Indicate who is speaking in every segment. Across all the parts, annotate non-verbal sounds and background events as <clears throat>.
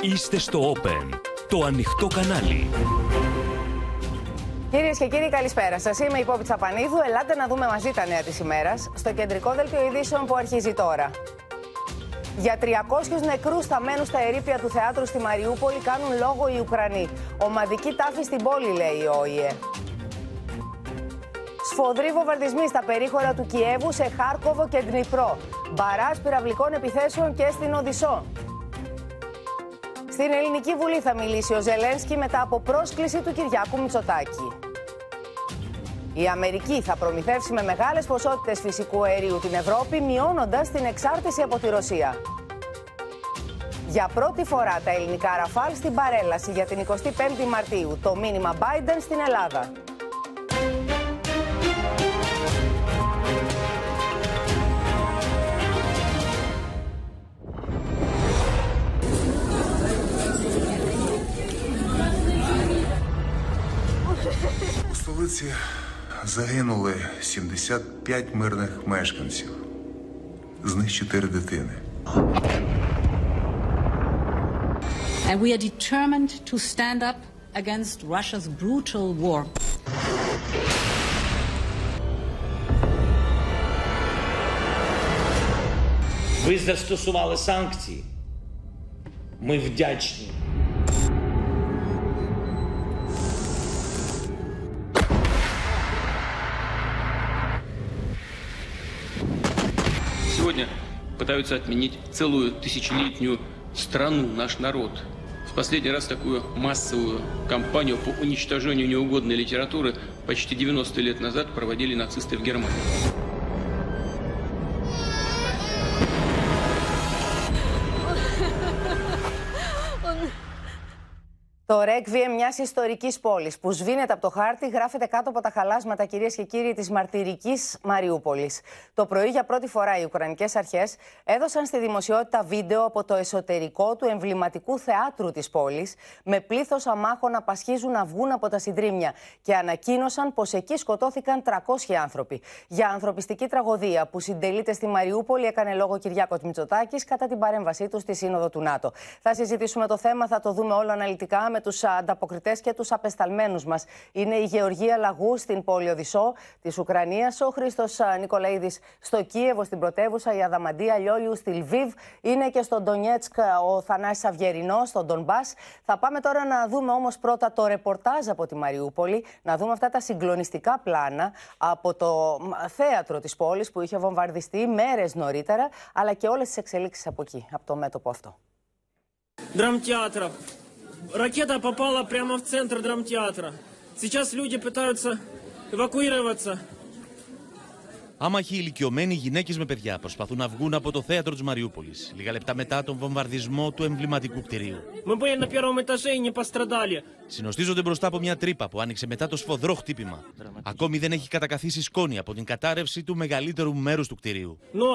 Speaker 1: Είστε στο Open, το ανοιχτό κανάλι.
Speaker 2: Κυρίες και κύριοι, καλησπέρα σας. Είμαι η Πόπη Τσαπανίδου. Ελάτε να δούμε μαζί τα νέα της ημέρας στο κεντρικό δελτίο ειδήσεων που αρχίζει τώρα. Για 300 νεκρούς θα μένουν στα ερήπια του θεάτρου στη Μαριούπολη κάνουν λόγο οι Ουκρανοί. Ομαδική τάφη στην πόλη, λέει η ΟΗΕ. Σφοδροί βομβαρδισμοί στα περίχωρα του Κιέβου σε Χάρκοβο και Δνυπρό. Μπαράς πυραυλικών επιθέσεων και στην Οδυσσό. Στην Ελληνική Βουλή θα μιλήσει ο Ζελένσκι μετά από πρόσκληση του Κυριάκου Μητσοτάκη. Η Αμερική θα προμηθεύσει με μεγάλες ποσότητες φυσικού αερίου την Ευρώπη, μειώνοντας την εξάρτηση από τη Ρωσία. Για πρώτη φορά τα ελληνικά ραφάλ στην παρέλαση για την 25η Μαρτίου. Το μήνυμα Biden στην Ελλάδα.
Speaker 3: Загинули 75 мирних мешканців, з них 4 дитини.
Speaker 4: And we are determined to stand up against Russia's brutal war.
Speaker 5: Ви застосували санкції. Ми вдячні.
Speaker 6: Пытаются отменить целую тысячелетнюю страну, наш народ. В последний раз такую массовую кампанию по уничтожению неугодной литературы почти 90 лет назад проводили нацисты в Германии.
Speaker 2: Το Ρέκβιεμ μιας ιστορικής πόλης που σβήνεται από το χάρτη γράφεται κάτω από τα χαλάσματα, κυρίες και κύριοι, της μαρτυρικής Μαριούπολης. Το πρωί, για πρώτη φορά, οι Ουκρανικές αρχές έδωσαν στη δημοσιότητα βίντεο από το εσωτερικό του εμβληματικού θεάτρου της πόλης, με πλήθος αμάχων να πασχίζουν να βγουν από τα συντρίμια και ανακοίνωσαν πως εκεί σκοτώθηκαν 300 άνθρωποι. Για ανθρωπιστική τραγωδία που συντελείται στη Μαριούπολη, έκανε λόγο Κυριάκος Μητσοτάκης κατά την παρέμβασή του στη Σύνοδο του ΝΑΤΟ. Θα συζητήσουμε το θέμα, θα το δούμε όλο αναλυτικά με τους ανταποκριτές και τους απεσταλμένους μας. Είναι η Γεωργία Λαγού στην πόλη Οδυσσό της Ουκρανίας, ο Χρήστος ε, Νίκολαίδη στο Κίεβο, στην πρωτεύουσα, η Αδαμαντία Λιόλιου στη Λβίβ, είναι και στον Ντονιέτσκ ε, ο Θανάσης Αυγερινό στον Ντομπά. Θα πάμε τώρα να δούμε όμως πρώτα το ρεπορτάζ από τη Μαριούπολη, να δούμε αυτά τα συγκλονιστικά πλάνα από το θέατρο της πόλης που είχε βομβαρδιστεί μέρες νωρίτερα, αλλά και όλες τις εξελίξεις από εκεί, από το μέτωπο αυτό.
Speaker 7: Δραμτιάτρα. Ракета попала прямо в центр драмтеатра. Сейчас люди пытаются эвакуироваться.
Speaker 8: Άμαχοι ηλικιωμένοι γυναίκε με παιδιά προσπαθούν να βγουν από το θέατρο τη Μαριούπολη, λίγα λεπτά μετά τον βομβαρδισμό του εμβληματικού κτηρίου.
Speaker 7: Мы были на первом этаже и не пострадали.
Speaker 8: Συνοστίζονται μπροστά από μια τρύπα που άνοιξε μετά το σφοδρό χτύπημα. Ακόμη δεν έχει κατακαθίσει σκόνη από την κατάρρευση του μεγαλύτερου μέρου του κτηρίου.
Speaker 7: Но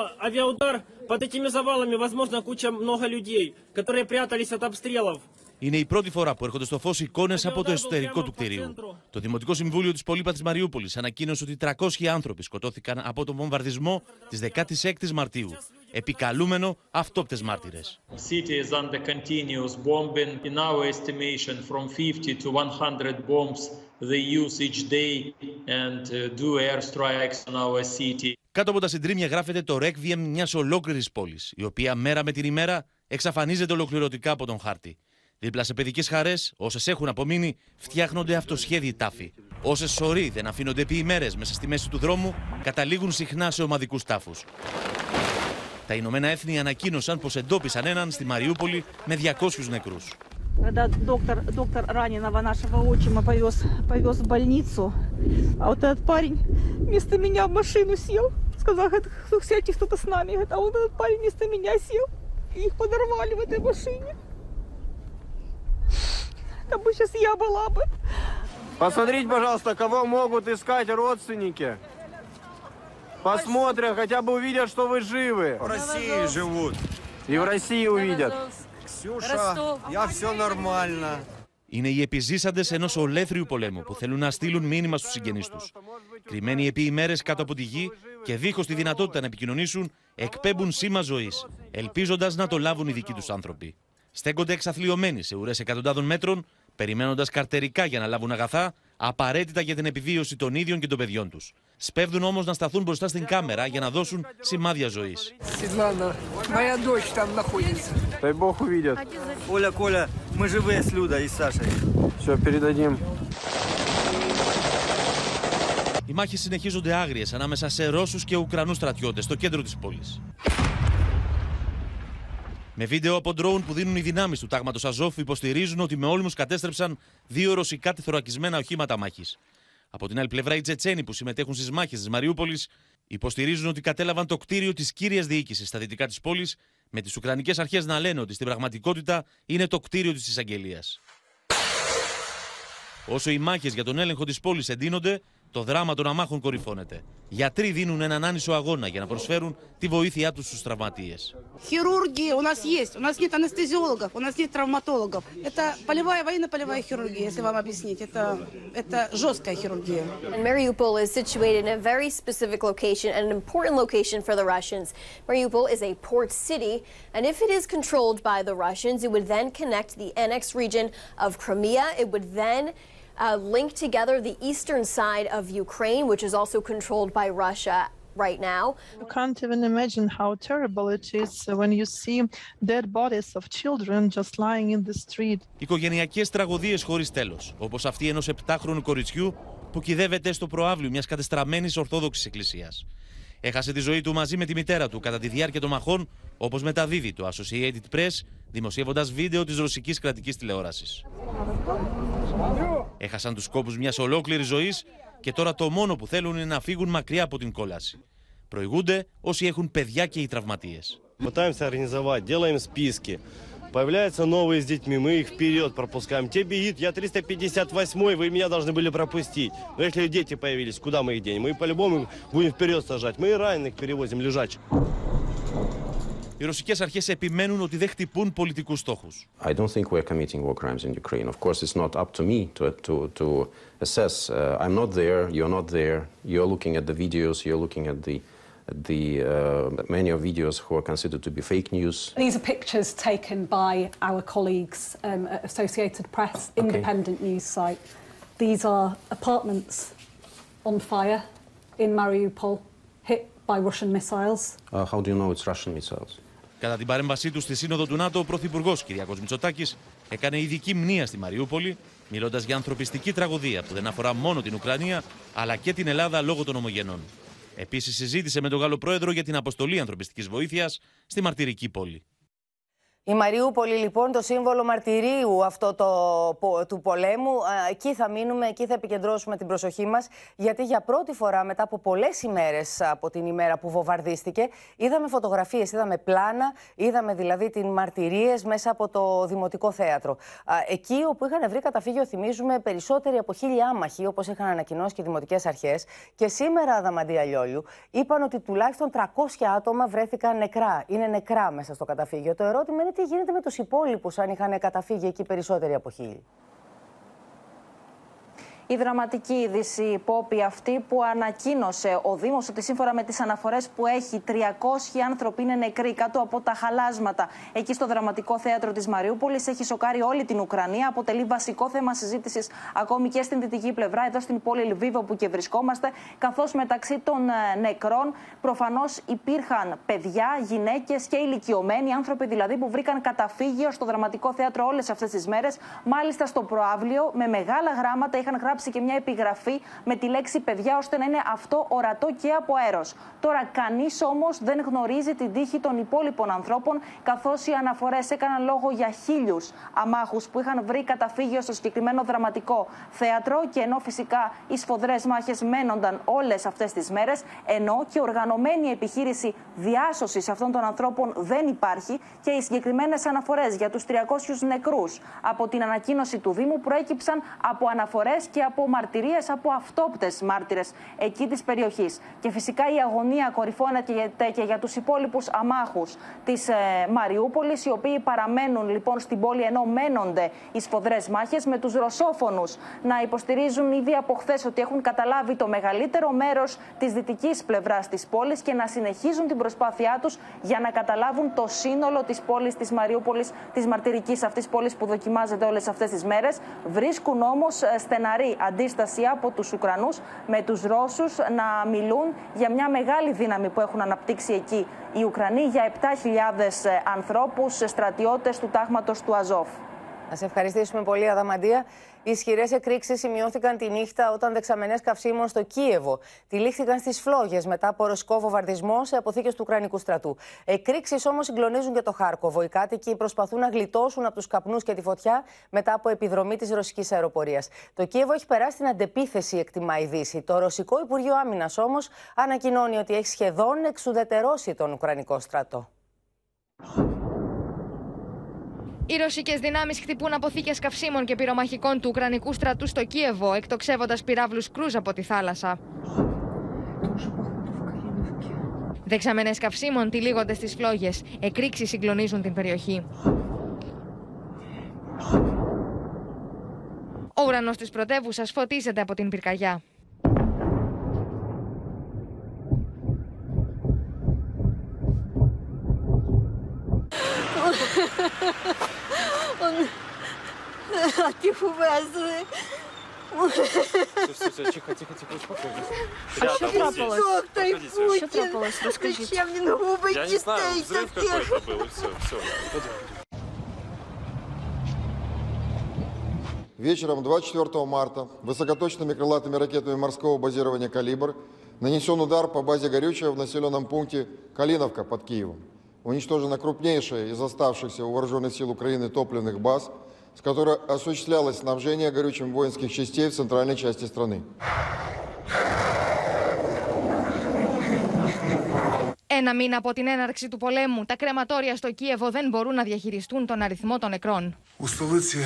Speaker 8: είναι η πρώτη φορά που έρχονται στο φως εικόνες από το εσωτερικό του κτηρίου. Το Δημοτικό Συμβούλιο της Πολύπας της Μαριούπολης ανακοίνωσε ότι 300 άνθρωποι σκοτώθηκαν από τον βομβαρδισμό της 16η Μαρτίου. Επικαλούμενο
Speaker 9: αυτόπτες μάρτυρες.
Speaker 8: Κάτω από τα συντρίμια γράφεται το ρέκβιεμ μιας ολόκληρης πόλης, η οποία μέρα με την ημέρα εξαφανίζεται ολοκληρωτικά από τον χάρτη. Δίπλα σε παιδικέ χαρέ, όσε έχουν απομείνει, φτιάχνονται αυτοσχέδιοι τάφοι. Όσε σωροί δεν αφήνονται επί ημέρε μέσα στη μέση του δρόμου, καταλήγουν συχνά σε ομαδικού τάφου. Τα Ηνωμένα Έθνη ανακοίνωσαν πω εντόπισαν έναν στη Μαριούπολη με 200 νεκρού.
Speaker 10: Когда доктор, доктор раненого нашего отчима повез, повез в больницу, а вот этот парень вместо меня в машину сел, сказал, говорит, сядьте кто-то с нами, говорит, а вот этот парень вместо меня сел, и их подорвали в этой машине. Там бы сейчас я была бы.
Speaker 11: Посмотрите, пожалуйста, кого могут искать родственники. Посмотрят, хотя бы увидят, что вы живы.
Speaker 12: В России живут.
Speaker 11: И в России увидят.
Speaker 12: Ксюша, я все нормально.
Speaker 8: Είναι οι επιζήσαντε ενό ολέθριου πολέμου που θέλουν να στείλουν μήνυμα στου συγγενεί του. Κρυμμένοι επί ημέρε κάτω από τη γη και δίχω τη δυνατότητα να επικοινωνήσουν, εκπέμπουν σήμα ζωή, ελπίζοντα να το λάβουν οι δικοί του άνθρωποι. στέκονται εξαθλειωμένοι σε ουρές εκατοντάδων μέτρων, περιμένοντας καρτερικά για να λάβουν αγαθά, απαραίτητα για την επιβίωση των ίδιων και των παιδιών τους. Σπέβδουν όμως να σταθούν μπροστά στην κάμερα για να δώσουν σημάδια
Speaker 11: ζωής.
Speaker 8: Οι μάχες συνεχίζονται άγριες ανάμεσα σε ρώσους και ουκρανούς στρατιώτες στο κέντρο της πόλης. Με βίντεο από ντρόουν που δίνουν οι δυνάμεις του τάγματος Αζόφ υποστηρίζουν ότι με όλμου κατέστρεψαν δύο ρωσικά τεθωρακισμένα οχήματα μάχης. Από την άλλη πλευρά, οι Τσετσένοι που συμμετέχουν στις μάχες της Μαριούπολης υποστηρίζουν ότι κατέλαβαν το κτίριο της κύριας διοίκησης στα δυτικά της πόλης, με τις Ουκρανικές αρχές να λένε ότι στην πραγματικότητα είναι το κτίριο της εισαγγελίας. Όσο οι μάχες για τον έλεγχο της πόλης εντείνονται, το δράμα των αμάχων κορυφώνεται. Γιατροί δίνουν έναν άνισο αγώνα για να προσφέρουν τη βοήθειά του στου τραυματίε.
Speaker 13: Хирурги у нас есть, у нас нет анестезиологов, у нас нет травматологов. Это полевая военно-полевая хирургия, если вам объяснить. Это, это жесткая хирургия.
Speaker 14: And Mariupol is situated in a very specific location and an important location for the Russians. Mariupol is a port city, and if it is controlled by the Russians, it would then connect the annexed region of Crimea. It would then uh, link together the eastern side of Ukraine, which is also controlled by Russia right now.
Speaker 10: You can't even imagine how terrible it is when you see dead bodies of children just lying in the street.
Speaker 8: Οικογενειακές τραγωδίες χωρίς τέλος, όπως αυτή ενός 7χρονου κοριτσιού που κυδεύεται στο προάβλιο μιας κατεστραμμένης Ορθόδοξης Εκκλησίας. Έχασε τη ζωή του μαζί με τη μητέρα του κατά τη διάρκεια των μαχών, όπως μεταδίδει το Associated Press, δημοσιεύοντα βίντεο τη ρωσική κρατική τηλεόραση. Έχασαν του κόπου μια ολόκληρη ζωή και τώρα το μόνο που θέλουν είναι να φύγουν μακριά από την κόλαση. Προηγούνται όσοι έχουν παιδιά και οι τραυματίε.
Speaker 15: Пытаемся организовать, делаем списки. Появляются новые с детьми, мы их вперед пропускаем. Те бегит, я 358-й, вы меня должны были пропустить. Но если дети появились, куда мы их денем? Мы по-любому будем вперед сажать. Мы и раненых перевозим, лежачих.
Speaker 8: Οι ρωσικέ αρχέ επιμένουν ότι δεν χτυπούν πολιτικού στόχου.
Speaker 16: I don't think we're committing war crimes in Ukraine. Of course, it's not up to me to, to, to assess. Uh, I'm not there, you're not there. You're looking at the videos, you're looking at the, at the uh, many of videos who are considered to be fake news.
Speaker 4: These are pictures taken by our colleagues um, at Associated Press, independent news site. These are apartments on fire in Mariupol, hit by Russian missiles.
Speaker 16: Uh, how do you know it's Russian missiles?
Speaker 8: Κατά την παρέμβασή του στη Σύνοδο του ΝΑΤΟ, ο Πρωθυπουργός Κυριακό Μητσοτάκης έκανε ειδική μνήμα στη Μαριούπολη, μιλώντας για ανθρωπιστική τραγωδία που δεν αφορά μόνο την Ουκρανία, αλλά και την Ελλάδα λόγω των ομογενών. Επίσης, συζήτησε με τον Γάλλο Πρόεδρο για την αποστολή ανθρωπιστικής βοήθειας στη μαρτυρική πόλη.
Speaker 2: Η Μαριούπολη λοιπόν το σύμβολο μαρτυρίου αυτό το, του πολέμου. Εκεί θα μείνουμε, εκεί θα επικεντρώσουμε την προσοχή μας γιατί για πρώτη φορά μετά από πολλές ημέρες από την ημέρα που βομβαρδίστηκε είδαμε φωτογραφίες, είδαμε πλάνα, είδαμε δηλαδή την μαρτυρίες μέσα από το Δημοτικό Θέατρο. Εκεί όπου είχαν βρει καταφύγιο θυμίζουμε περισσότεροι από χίλια άμαχοι όπως είχαν ανακοινώσει και οι Δημοτικές Αρχές και σήμερα Αδαμαντία Λιόλιου είπαν ότι τουλάχιστον 300 άτομα βρέθηκαν νεκρά, είναι νεκρά μέσα στο καταφύγιο. Το ερώτημα είναι τι γίνεται με τους υπόλοιπους αν είχαν καταφύγει εκεί περισσότεροι από χίλιοι;
Speaker 17: Η δραματική είδηση Πόπη αυτή που ανακοίνωσε ο Δήμος ότι σύμφωνα με τις αναφορές που έχει 300 άνθρωποι είναι νεκροί κάτω από τα χαλάσματα. Εκεί στο δραματικό θέατρο της Μαριούπολης έχει σοκάρει όλη την Ουκρανία. Αποτελεί βασικό θέμα συζήτησης ακόμη και στην δυτική πλευρά εδώ στην πόλη Λιβύβο που και βρισκόμαστε καθώς μεταξύ των νεκρών προφανώς υπήρχαν παιδιά, γυναίκες και ηλικιωμένοι άνθρωποι δηλαδή που βρήκαν καταφύγιο στο δραματικό θέατρο όλες αυτές τις μέρες. Μάλιστα στο προάβλιο με μεγάλα γράμματα είχαν γράψει και μια επιγραφή με τη λέξη παιδιά, ώστε να είναι αυτό ορατό και από αέρο. Τώρα, κανείς όμως δεν γνωρίζει την τύχη των υπόλοιπων ανθρώπων, καθώς οι αναφορές έκαναν λόγο για χίλιους αμάχους που είχαν βρει καταφύγιο στο συγκεκριμένο δραματικό θέατρο. Και ενώ φυσικά οι σφοδρές μάχες μένονταν όλες αυτές τις μέρες, ενώ και οργανωμένη επιχείρηση διάσωσης αυτών των ανθρώπων δεν υπάρχει και οι συγκεκριμένες αναφορές για τους 300 νεκρούς από την ανακοίνωση του Δήμου προέκυψαν από αναφορές και από μαρτυρίες από αυτόπτες μάρτυρες εκεί της περιοχής. Και φυσικά η αγωνία κορυφώνεται και για τους υπόλοιπους αμάχους της ε, Μαριούπολης, οι οποίοι παραμένουν λοιπόν στην πόλη ενώ μένονται οι σφοδρές μάχες, με τους ρωσόφωνους να υποστηρίζουν ήδη από χθες ότι έχουν καταλάβει το μεγαλύτερο μέρος της δυτικής πλευράς της πόλης και να συνεχίζουν την προσπάθειά τους για να καταλάβουν το σύνολο της πόλης της Μαριούπολης, της μαρτυρικής αυτής πόλης που δοκιμάζεται όλες αυτές τις μέρες. Βρίσκουν όμως στεναρή αντίσταση από τους Ουκρανούς με τους Ρώσους να μιλούν για μια μεγάλη δύναμη που έχουν αναπτύξει εκεί οι Ουκρανοί για 7.000 ανθρώπους, στρατιώτες του τάγματος του Αζόφ.
Speaker 2: Να σε ευχαριστήσουμε πολύ, Αδαμαντία. Οι ισχυρές εκρήξεις σημειώθηκαν τη νύχτα όταν δεξαμενές καυσίμων στο Κίεβο τυλίχθηκαν στις φλόγες μετά από ρωσικό βομβαρδισμό σε αποθήκες του Ουκρανικού στρατού. Εκρήξεις όμως συγκλονίζουν και το Χάρκοβο. Οι κάτοικοι προσπαθούν να γλιτώσουν από τους καπνούς και τη φωτιά μετά από επιδρομή της ρωσικής αεροπορίας. Το Κίεβο έχει περάσει την αντεπίθεση, εκτιμά η Δύση. Το Ρωσικό Υπουργείο Άμυνας όμως ανακοινώνει ότι έχει σχεδόν εξουδετερώσει τον Ουκρανικό στρατό.
Speaker 18: Οι ρωσικές δυνάμεις χτυπούν αποθήκες καυσίμων και πυρομαχικών του Ουκρανικού στρατού στο Κίεβο, εκτοξεύοντας πυράβλους κρούζ από τη θάλασσα. Δεξαμενές καυσίμων τυλίγονται στις φλόγες. Εκρήξεις συγκλονίζουν την περιοχή. Ο ουρανός της πρωτεύουσας φωτίζεται από την πυρκαγιά.
Speaker 19: Он отихувезли.
Speaker 20: Все, все, все, тихо, тихо, тихо, успокойтесь.
Speaker 19: А що трапилось?
Speaker 20: Доктор
Speaker 19: Путін. Що трапилось? Розкажіть.
Speaker 20: Я не знаю, взрыв какой-то был, и все, все.
Speaker 21: Вечером 24 марта высокоточными крылатыми ракетами морского базирования «Калибр» нанесен удар по базе горючего в населенном пункте Калиновка под Киевом. Уничтожена крупнейшая из оставшихся у вооруженных сил Украины топливных баз, с которой осуществлялось снабжение горючим воинских частей в центральной части страны.
Speaker 18: Ένα μήνα από την έναρξη του πολέμου, τα κρεματόρια στο Κίεβο δεν μπορούν να διαχειριστούν τον αριθμό των νεκρών.
Speaker 3: У столиці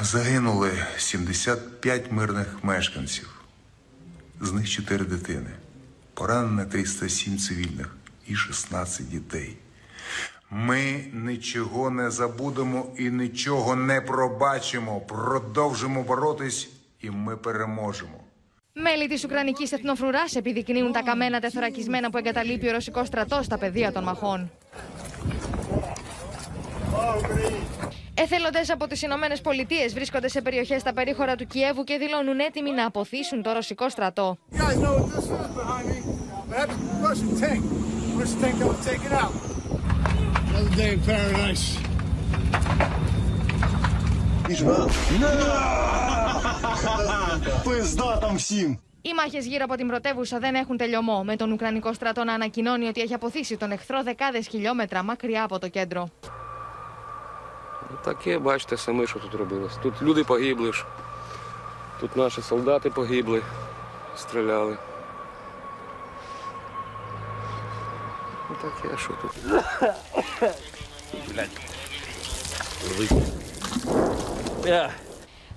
Speaker 3: загинули 75 мирних мешканців. З них 4 дитини. Поранено 307 цивільних і 16 дітей. Ми нічого не забудемо і нічого не пробачимо. Продовжимо боротись, і ми переможемо.
Speaker 18: Μέλη τη Ουκρανική Εθνοφρουρά επιδεικνύουν τα καμένα τεθωρακισμένα που εγκαταλείπει ο ρωσικό στρατό στα πεδία των μαχών. Εθελοντές από τις Ηνωμένε Πολιτείε βρίσκονται σε περιοχές στα περίχωρα του Κιέβου και δηλώνουν έτοιμοι να αποθήσουν το ρωσικό στρατό. Οι μάχε γύρω από την πρωτεύουσα δεν έχουν τελειωμό, με τον Ουκρανικό στρατό να ανακοινώνει ότι έχει αποθήσει τον εχθρό δεκάδε χιλιόμετρα μακριά από το κέντρο.
Speaker 22: Таке, бачите, самі, що тут робилось. Тут люди погибли ж. Тут наші солдати погибли, стріляли. Ну таке, що тут? Блядь.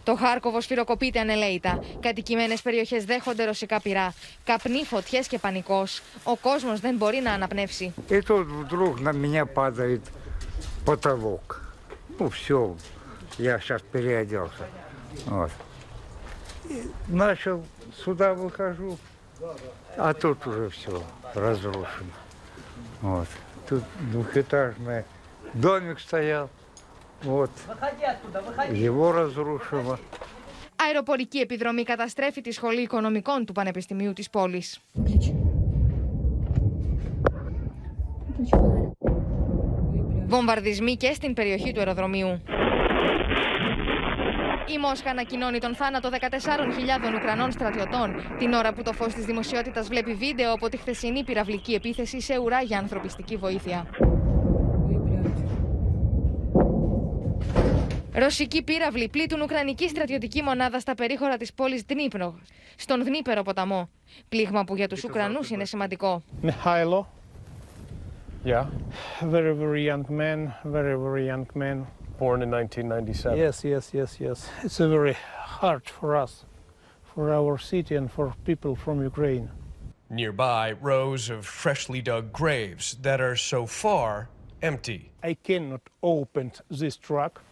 Speaker 18: Το Χάρκοβο σφυροκοπείται ανελαίητα. Κατοικημένε περιοχέ δέχονται ρωσικά πυρά. Καπνί, φωτιέ και πανικό. Ο κόσμο δεν μπορεί να αναπνεύσει.
Speaker 23: И тут вдруг на меня падает потолок. Ну, все, я сейчас переоделся. Вот. И начал, сюда выхожу, а тут уже все разрушено. Вот. Тут двухэтажный домик стоял. Вот. Его разрушило.
Speaker 18: Αεροπορική επιδρομή καταστρέφει τη Σχολή Οικονομικών του Πανεπιστημίου της πόλης. Βομβαρδισμοί και στην περιοχή του αεροδρομίου. Η Μόσχα ανακοινώνει τον θάνατο 14.000 Ουκρανών στρατιωτών, την ώρα που το φως της δημοσιότητας βλέπει βίντεο από τη χθεσινή πυραυλική επίθεση σε ουρά για ανθρωπιστική βοήθεια. Ρωσικοί πύραυλοι πλήττουν Ουκρανική στρατιωτική μονάδα στα περίχωρα της πόλης Δνύπρο, στον Δνύπερο ποταμό. Πλήγμα που για τους Ουκρανούς είναι σημαντικό.
Speaker 24: Mikhailo.
Speaker 20: Yeah.
Speaker 24: Very, very young man, very, very young man.
Speaker 20: Born in 1997.
Speaker 24: Yes, yes, yes, yes. It's a very hard for us for our city and for people from Ukraine.
Speaker 25: Nearby, rows of freshly dug graves that are so far empty.
Speaker 24: I cannot open this truck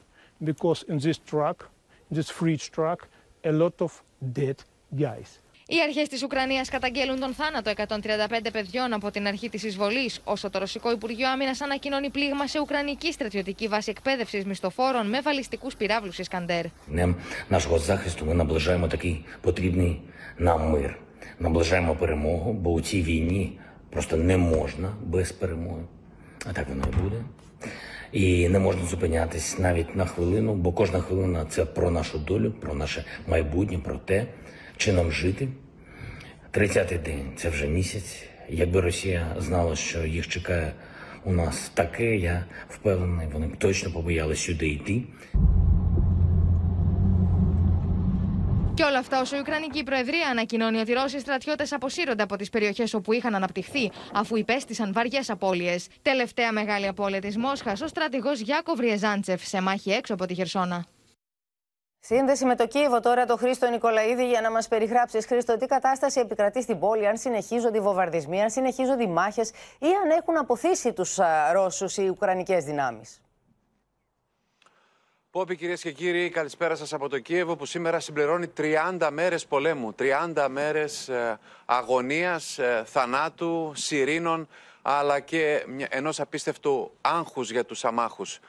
Speaker 24: because in this truck, this fridge truck, a lot of dead guys.
Speaker 18: Οι αρχέ τη Ουκρανία καταγγέλουν τον θάνατο 135 παιδιών από την αρχή τη εισβολή, όσο το Ρωσικό Υπουργείο Άμυνα ανακοινώνει πλήγμα σε Ουκρανική στρατιωτική βάση εκπαίδευση μισθοφόρων με βαλιστικού πυράβλου Ισκαντέρ.
Speaker 26: Днем нашого захисту ми наближаємо такий потрібний нам мир. Наближаємо перемогу, бо у цій війні просто не можна без перемоги. А так воно і буде. І не можна зупинятись навіть на хвилину, бо кожна хвилина це про нашу долю, про наше майбутнє, про те, чи нам жити. 30-й день це вже місяць. Якби Росія знала, що їх чекає у нас таке, я впевнений, вони б точно побоялись сюди йти.
Speaker 18: Και όλα αυτά όσο η Ουκρανική Προεδρία ανακοινώνει ότι οι Ρώσοι στρατιώτε αποσύρονται από τι περιοχέ όπου είχαν αναπτυχθεί, αφού υπέστησαν βαριέ απώλειε. Τελευταία μεγάλη απώλεια τη Μόσχα, ο στρατηγό Γιάκοβ Ριεζάντσεφ σε μάχη έξω από τη Χερσόνα.
Speaker 2: Σύνδεση με το Κίεβο τώρα το Χρήστο Νικολαίδη για να μας περιγράψει, Χρήστο, τι κατάσταση επικρατεί στην πόλη, αν συνεχίζονται οι βομβαρδισμοί, αν συνεχίζονται οι μάχες ή αν έχουν αποθήσει τους Ρώσους οι Ουκρανικές δυνάμεις;
Speaker 27: Πόπι, κυρίες και κύριοι, καλησπέρα σας από το Κίεβο που σήμερα συμπληρώνει 30 μέρες πολέμου. 30 μέρες αγωνίας, θανάτου, σιρήνων, αλλά και ενός απίστευτου άγχους για τους αμάχους.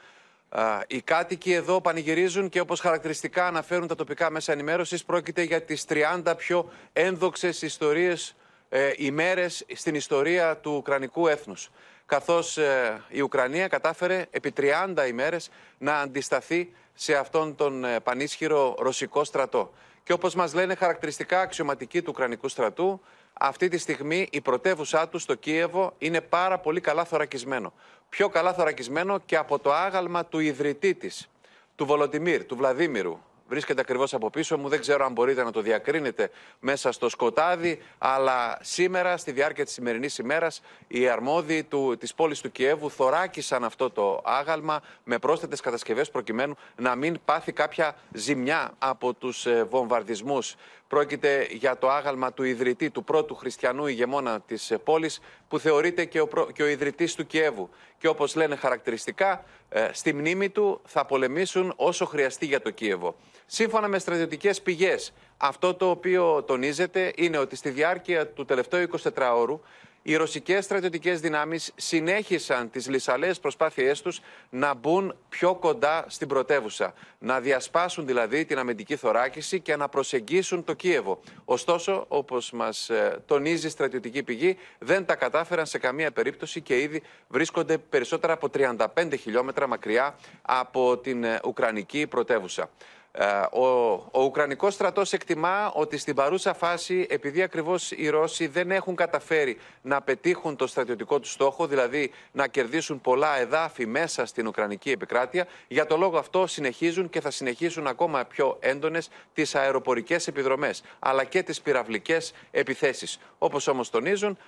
Speaker 27: Οι κάτοικοι εδώ πανηγυρίζουν και όπως χαρακτηριστικά αναφέρουν τα τοπικά μέσα ενημέρωσης πρόκειται για τις 30 πιο ένδοξες ιστορίες, ε, ημέρες στην ιστορία του Ουκρανικού έθνους. Καθώς ε, η Ουκρανία κατάφερε επί 30 ημέρες να αντισταθεί σε αυτόν τον ε, πανίσχυρο ρωσικό στρατό. Και όπως μας λένε χαρακτηριστικά αξιωματικοί του Ουκρανικού στρατού, αυτή τη στιγμή η πρωτεύουσά του στο Κίεβο είναι πάρα πολύ καλά θωρακισμένο. Πιο καλά θωρακισμένο και από το άγαλμα του ιδρυτή της, του Βολοτιμίρ, του Βλαδίμηρου, βρίσκεται ακριβώς από πίσω μου. Δεν ξέρω αν μπορείτε να το διακρίνετε μέσα στο σκοτάδι, αλλά σήμερα, στη διάρκεια της σημερινής ημέρας, οι αρμόδιοι του, της πόλης του Κιέβου θωράκισαν αυτό το άγαλμα με πρόσθετες κατασκευές προκειμένου να μην πάθει κάποια ζημιά από τους ε, βομβαρδισμούς. Πρόκειται για το άγαλμα του ιδρυτή, του πρώτου χριστιανού ηγεμόνα της ε, πόλης, που θεωρείται και ο, προ... και ο ιδρυτής του Κιέβου. Και όπως λένε χαρακτηριστικά, ε, στη μνήμη του θα πολεμήσουν όσο χρειαστεί για το Κίεβο. Σύμφωνα με στρατιωτικές πηγές, αυτό το οποίο τονίζεται είναι ότι στη διάρκεια του τελευταίου 24ωρου οι ρωσικές στρατιωτικές δυνάμεις συνέχισαν τις λυσαλές προσπάθειές τους να μπουν πιο κοντά στην πρωτεύουσα. Να διασπάσουν δηλαδή την αμυντική θωράκιση και να προσεγγίσουν το Κίεβο. Ωστόσο, όπως μας ε, τονίζει η στρατιωτική πηγή, δεν τα κατάφεραν σε καμία περίπτωση και ήδη βρίσκονται περισσότερα από 35 χιλιόμετρα μακριά από την ε, Ουκρανική πρωτεύουσα. Ε, ο, ο Ουκρανικός στρατός εκτιμά ότι στην παρούσα φάση, επειδή ακριβώς οι Ρώσοι δεν έχουν καταφέρει να πετύχουν το στρατιωτικό τους στόχο, δηλαδή να κερδίσουν πολλά εδάφη μέσα στην Ουκρανική επικράτεια, για το λόγο αυτό συνεχίζουν και θα συνεχίσουν ακόμα πιο έντονες τις αεροπορικές επιδρομές, αλλά και τις πυραυλικές επιθέσεις. Όπως όμως τονίζουν,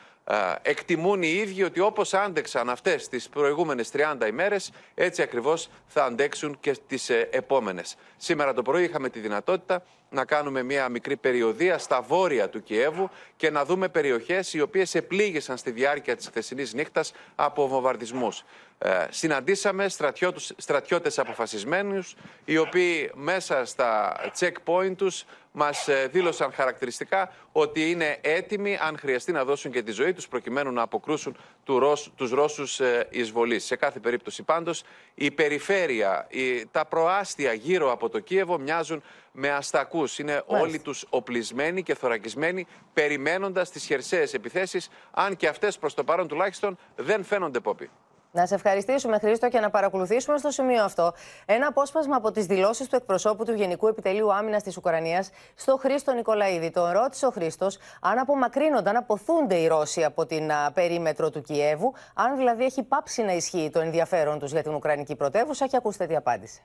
Speaker 27: εκτιμούν οι ίδιοι ότι όπως άντεξαν αυτές τις προηγούμενες 30 ημέρες, έτσι ακριβώς θα αντέξουν και τις ε, επόμενες. Σήμερα το πρωί είχαμε τη δυνατότητα να κάνουμε μια μικρή περιοδία στα βόρεια του Κιέβου και να δούμε περιοχές οι οποίες επλήγησαν στη διάρκεια της χθεσινής νύχτας από βομβαρδισμούς. Ε, συναντήσαμε στρατιώτες, στρατιώτες αποφασισμένους, οι οποίοι μέσα στα checkpoint τους μας ε, δήλωσαν χαρακτηριστικά ότι είναι έτοιμοι αν χρειαστεί να δώσουν και τη ζωή τους προκειμένου να αποκρούσουν του Ρώσ, τους Ρώσους ε, εισβολής. Σε κάθε περίπτωση πάντως η περιφέρεια, η, τα προάστια γύρω από το Κίεβο μοιάζουν με αστακούς. Είναι όλοι τους οπλισμένοι και θωρακισμένοι περιμένοντας τις χερσαίες επιθέσεις αν και αυτές προς το παρόν τουλάχιστον δεν φαίνονται πόπι.
Speaker 2: Να σε ευχαριστήσουμε, Χρήστο, και να παρακολουθήσουμε στο σημείο αυτό ένα απόσπασμα από τις δηλώσεις του εκπροσώπου του Γενικού Επιτελείου Άμυνας της Ουκρανίας στο Χρήστο Νικολαίδη. Τον ρώτησε ο Χρήστος αν απομακρύνονται, αν αποθούνται οι Ρώσοι από την α, περίμετρο του Κιέβου, αν δηλαδή έχει πάψει να ισχύει το ενδιαφέρον τους για την Ουκρανική πρωτεύουσα. Και ακούστε τι απάντησε.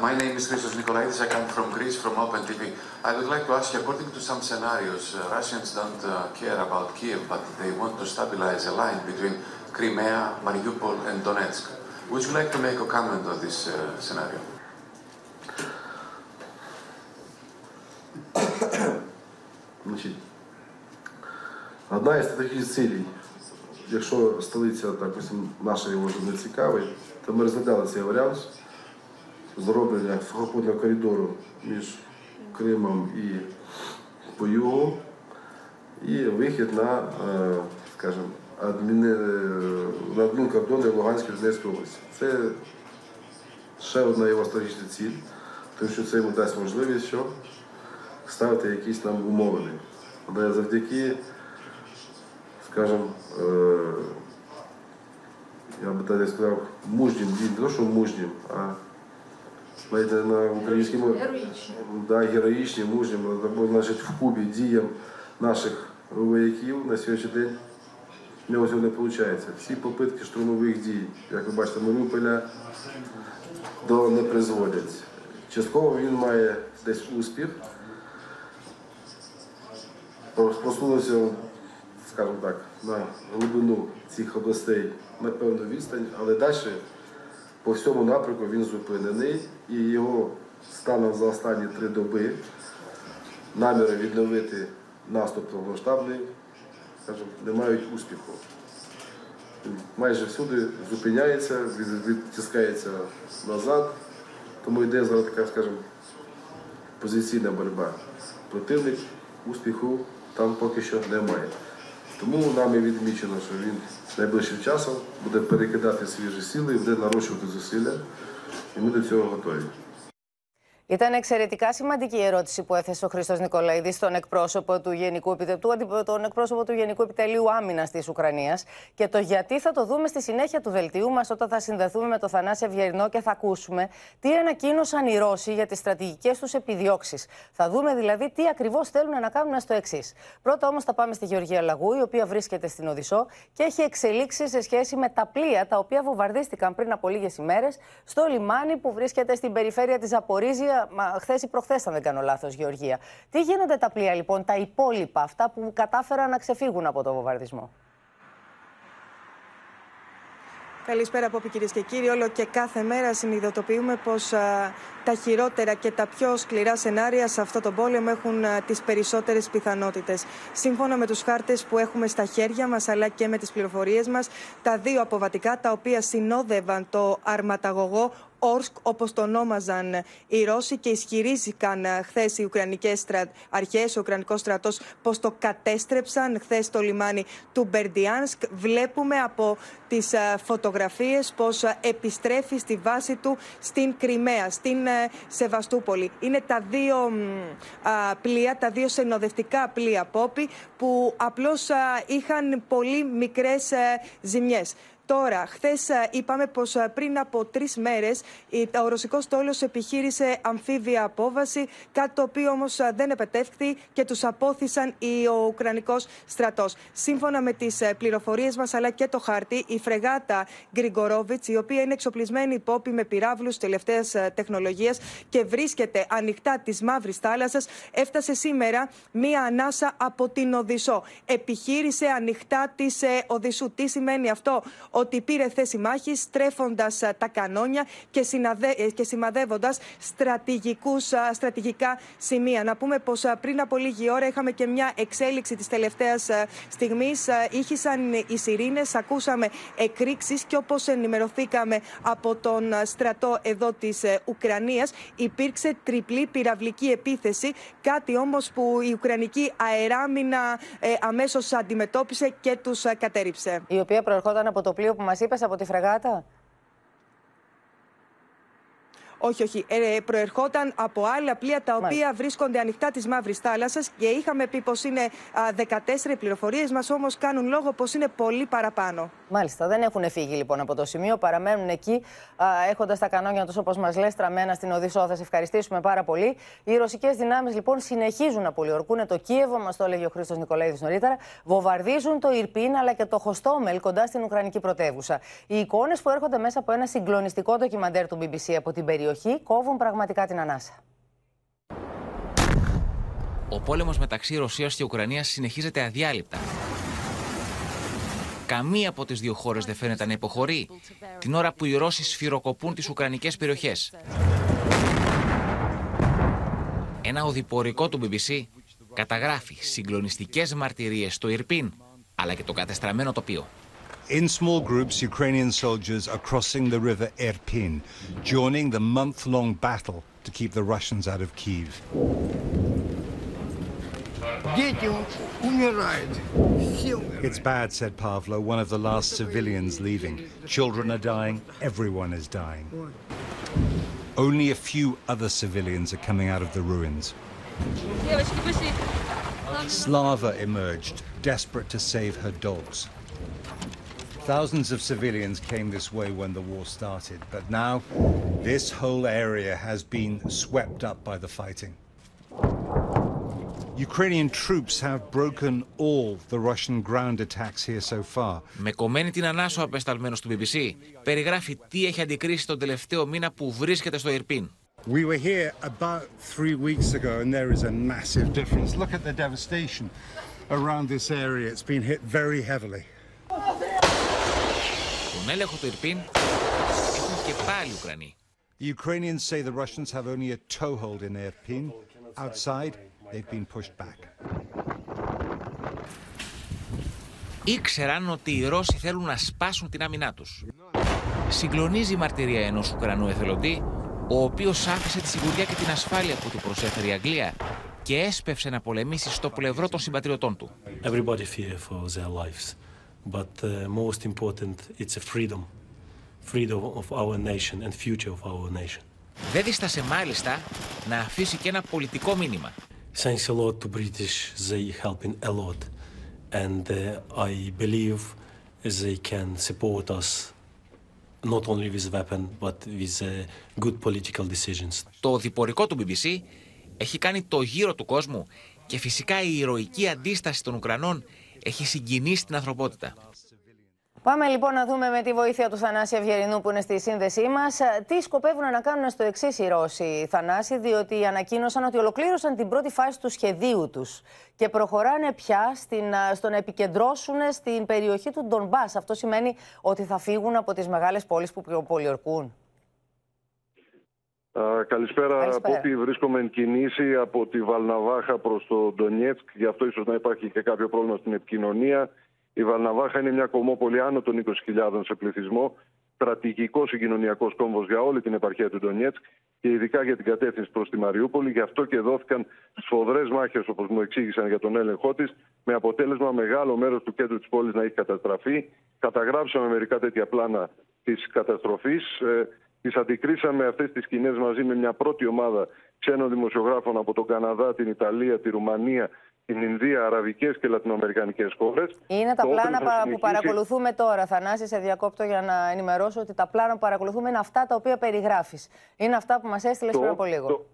Speaker 28: My name is Christos Nikolaidis. I come from Greece, from Open TV. I would like to ask you, according to some scenarios, uh, Russians don't uh, care about Kiev, but they want to stabilize a line between Crimea, Mariupol, and Donetsk. Would you like to make a comment on this uh, scenario?
Speaker 29: Значить, одна із таких цілей, якщо столиця, допустим, наша його не цікавить, то ми розглядали цей варіант. Зроблення сухопутного коридору між Кримом і по югу, і вихід на, е, скажімо, адміни, на адмінкордони Луганської Донецької області. Це ще одна його стратегічна ціль, тому що це йому дасть можливість що ставити якісь нам умовини. Але завдяки, скажімо, е, я би так сказав, мужнім не то, що мужнім, а знаєте, на українській мові да, героїчні, мужні, значить, в Кубі діям наших вояків на сьогоднішній день в нього цього не виходить. Всі попитки штурмових дій, як ви бачите, Маріуполя до не призводять. Частково він має десь успіх, просунувся, скажімо так, на глибину цих областей на певну відстань, але далі по всьому напрямку він зупинений і його станом за останні три доби наміри відновити наступ повномасштабний, не мають успіху. Майже всюди зупиняється, відтискається назад, тому йде зараз така, скажімо, позиційна боротьба. Противник успіху там поки що немає. Тому нами відмічено, що він найближчим часом буде перекидати свіжі сили і буде нарощувати зусилля, і ми до цього готові.
Speaker 2: Ήταν εξαιρετικά σημαντική η ερώτηση που έθεσε ο Χρήστος Νικολαίδης στον εκπρόσωπο του Γενικού, Επιτε- του αντι- τον εκπρόσωπο του Γενικού Επιτελείου Άμυνας της Ουκρανίας. Και το γιατί θα το δούμε στη συνέχεια του δελτίου μας όταν θα συνδεθούμε με τον Θανάση Ευγερινό και θα ακούσουμε τι ανακοίνωσαν οι Ρώσοι για τις στρατηγικές τους επιδιώξεις. Θα δούμε δηλαδή τι ακριβώς θέλουν να κάνουν στο εξής. Πρώτα όμως θα πάμε στη Γεωργία Λαγού, η οποία βρίσκεται στην Οδυσσό και έχει εξελίξει σε σχέση με τα πλοία τα οποία βομβαρδίστηκαν πριν από λίγες ημέρες στο λιμάνι που βρίσκεται στην περιφέρεια της Ζαπορίζια, χθες ή προχθές, αν δεν κάνω λάθος, Γεωργία. Τι γίνονται τα πλοία λοιπόν, τα υπόλοιπα, αυτά που κατάφεραν να ξεφύγουν από το βομβαρδισμό;
Speaker 30: Καλησπέρα από κυρίες και κύριοι. Όλο και κάθε μέρα συνειδητοποιούμε πως τα χειρότερα και τα πιο σκληρά σενάρια σε αυτό το πόλεμο έχουν τις περισσότερες πιθανότητες. Σύμφωνα με τους χάρτες που έχουμε στα χέρια μας, αλλά και με τις πληροφορίες μας, τα δύο αποβατικά τα οποία συνόδευαν το αρματαγωγό Όρσκ, όπως το ονόμαζαν οι Ρώσοι και ισχυρίστηκαν χθες οι Ουκρανικές στρα... αρχές, ο Ουκρανικός στρατός, πως το κατέστρεψαν χθες στο λιμάνι του Μπερντιάνσκ. Βλέπουμε από τις φωτογραφίες πως επιστρέφει στη βάση του στην Κρυμαία, στην Σεβαστούπολη. Είναι τα δύο πλοία, τα δύο συνοδευτικά πλοία Πόπη που απλώς είχαν πολύ μικρές ζημιές. Τώρα, χθες είπαμε πως πριν από τρεις μέρες ο ρωσικός στόλος επιχείρησε αμφίβια απόβαση, κάτι το οποίο όμως δεν επετεύχθη και τους απόθυσαν ο Ουκρανικός στρατός. Σύμφωνα με τις πληροφορίες μας αλλά και το χάρτη, η φρεγάτα Γκριγκορόβιτς, η οποία είναι εξοπλισμένη υπόπη με πυράβλους τελευταίας τεχνολογίας και βρίσκεται ανοιχτά της Μαύρης Θάλασσας, έφτασε σήμερα μία ανάσα από την Οδυσσό. Επιχείρησε ανοιχτά της Οδυσσού. Τι σημαίνει αυτό, ότι πήρε θέση μάχης στρέφοντας τα κανόνια και, συναδε... και σημαδεύοντας στρατηγικά σημεία. Να πούμε πως πριν από λίγη ώρα είχαμε και μια εξέλιξη της τελευταίας στιγμής. Ήχησαν οι σιρήνες, ακούσαμε εκρήξεις και όπως ενημερωθήκαμε από τον στρατό εδώ της Ουκρανίας, υπήρξε τριπλή πυραυλική επίθεση. Κάτι όμως που η Ουκρανική αεράμινα ε, αμέσως αντιμετώπισε και τους κατέριψε.
Speaker 2: Η οποία προερχόταν από το πλοίο που μας είπες, από τη φρεγάτα;
Speaker 30: Όχι, όχι. Ε, προερχόταν από άλλα πλοία τα οποία
Speaker 2: Μάλιστα.
Speaker 30: βρίσκονται ανοιχτά της Μαύρης Θάλασσας και είχαμε πει πως είναι α, 14 οι πληροφορίες μας, όμως κάνουν λόγο πως είναι πολύ παραπάνω.
Speaker 2: Μάλιστα, δεν έχουν φύγει λοιπόν από το σημείο, παραμένουν εκεί έχοντας τα κανόνια τους όπως μας λες τραμμένα στην Οδύσσο. Θα σε ευχαριστήσουμε πάρα πολύ. Οι ρωσικές δυνάμεις λοιπόν συνεχίζουν να πολιορκούν το Κίεβο, μας το έλεγε ο Χρήστος Νικολαίδης νωρίτερα. Βομβαρδίζουν το Ιρπίν αλλά και το Χωστόμελ κοντά στην Ουκρανική πρωτεύουσα. Οι εικόνες που έρχονται μέσα από ένα συγκλονιστικό ντοκιμαντέρ του BBC από την περιοχή κόβουν πραγματικά την ανάσα.
Speaker 31: Ο πόλεμος μεταξύ Ρωσίας και Ουκρανίας συνεχίζεται αδιάλειπτα. Καμία από τις δύο χώρες δεν φαίνεται να υποχωρεί, την ώρα που οι Ρώσοι σφυροκοπούν τις Ουκρανικές περιοχές. Ένα οδηπορικό του BBC καταγράφει συγκλονιστικές μαρτυρίες στο Ιρπίν αλλά και το κατεστραμμένο τοπίο.
Speaker 32: In small groups, Ukrainian soldiers are crossing the river Irpin, joining the month-long battle to keep the Russians out of Kiev. It's bad, said Pavlo, one of the last civilians leaving. Children are dying, everyone is dying. Only a few other civilians are coming out of the ruins. Slava emerged, desperate to save her dogs. Thousands of civilians came this way when the war started, but now this whole area has been swept up by the fighting. Ukrainian troops have broken all the Russian ground attacks here so far.
Speaker 31: Με κομμένη την ανάσο απεσταλμένος του BBC, περιγράφει τι έχει αντικρίσει τον τελευταίο μήνα που βρίσκεται στο Ιρπίν.
Speaker 32: We were here about three weeks ago, and there is a massive difference. Look at the devastation around this area. It's been hit very heavily.
Speaker 31: Τον έλεγχο του Ιρπίν έχουν και πάλι Ουκρανοί.
Speaker 32: The Ukrainians say the Russians have only a toehold in Irpin. Outside, they've been pushed back.
Speaker 31: Ήξεραν ότι οι Ρώσοι θέλουν να σπάσουν την άμυνά τους. Συγκλονίζει η μαρτυρία ενός Ουκρανού εθελοντή, ο οποίος άφησε τη σιγουριά και την ασφάλεια που του προσέφερε η Αγγλία και έσπευσε να πολεμήσει στο πλευρό των συμπατριωτών του.
Speaker 33: Everybody fear for their lives, but uh, most important, it's a freedom, freedom of our nation and future of our nation.
Speaker 31: Δεν δίστασε μάλιστα να αφήσει και ένα πολιτικό μήνυμα.
Speaker 33: Thanks a lot to British, they helping a lot, and uh, I believe they can support us not only with weapon but with uh, good political decisions.
Speaker 31: Το διπορικό του BBC έχει κάνει το γύρο του κόσμου και φυσικά η ηρωική αντίσταση των Ουκρανών έχει συγκινήσει την ανθρωπότητα.
Speaker 2: Πάμε λοιπόν να δούμε με τη βοήθεια του Θανάση Ευγερινού που είναι στη σύνδεσή μας τι σκοπεύουν να κάνουν στο εξής οι Ρώσοι, Θανάση, διότι ανακοίνωσαν ότι ολοκλήρωσαν την πρώτη φάση του σχεδίου τους και προχωράνε πια στην, στο να επικεντρώσουν στην περιοχή του Ντομπά. Αυτό σημαίνει ότι θα φύγουν από τις μεγάλες πόλεις που πολιορκούν.
Speaker 34: Uh, καλησπέρα,
Speaker 2: Καλησπέρα.
Speaker 34: Πόπη. Βρίσκομαι εν κινήσει από τη Βαλναβάχα προς το Ντονιέτσκ. Γι' αυτό ίσως να υπάρχει και κάποιο πρόβλημα στην επικοινωνία. Η Βαλναβάχα είναι μια κομμόπολη άνω των 20.000 σε πληθυσμό. Στρατηγικός συγκοινωνιακός κόμβος για όλη την επαρχία του Ντονιέτσκ και ειδικά για την κατεύθυνση προς τη Μαριούπολη. Γι' αυτό και δόθηκαν σφοδρές μάχες, όπως μου εξήγησαν, για τον έλεγχό της, με αποτέλεσμα μεγάλο μέρος του κέντρου της πόλης να έχει καταστραφεί. Καταγράψαμε μερικά τέτοια πλάνα της καταστροφής. Ε, τις αντικρίσαμε αυτές τις σκηνές μαζί με μια πρώτη ομάδα ξένων δημοσιογράφων από τον Καναδά, την Ιταλία, τη Ρουμανία, την Ινδία, αραβικές και λατινοαμερικανικές χώρες.
Speaker 2: Είναι τα πλάνα πα- που παρακολουθούμε τώρα. Θανάση, σε διακόπτω για να ενημερώσω ότι τα πλάνα που παρακολουθούμε είναι αυτά τα οποία περιγράφεις. Είναι αυτά που μας έστειλες πριν από λίγο.
Speaker 34: Το,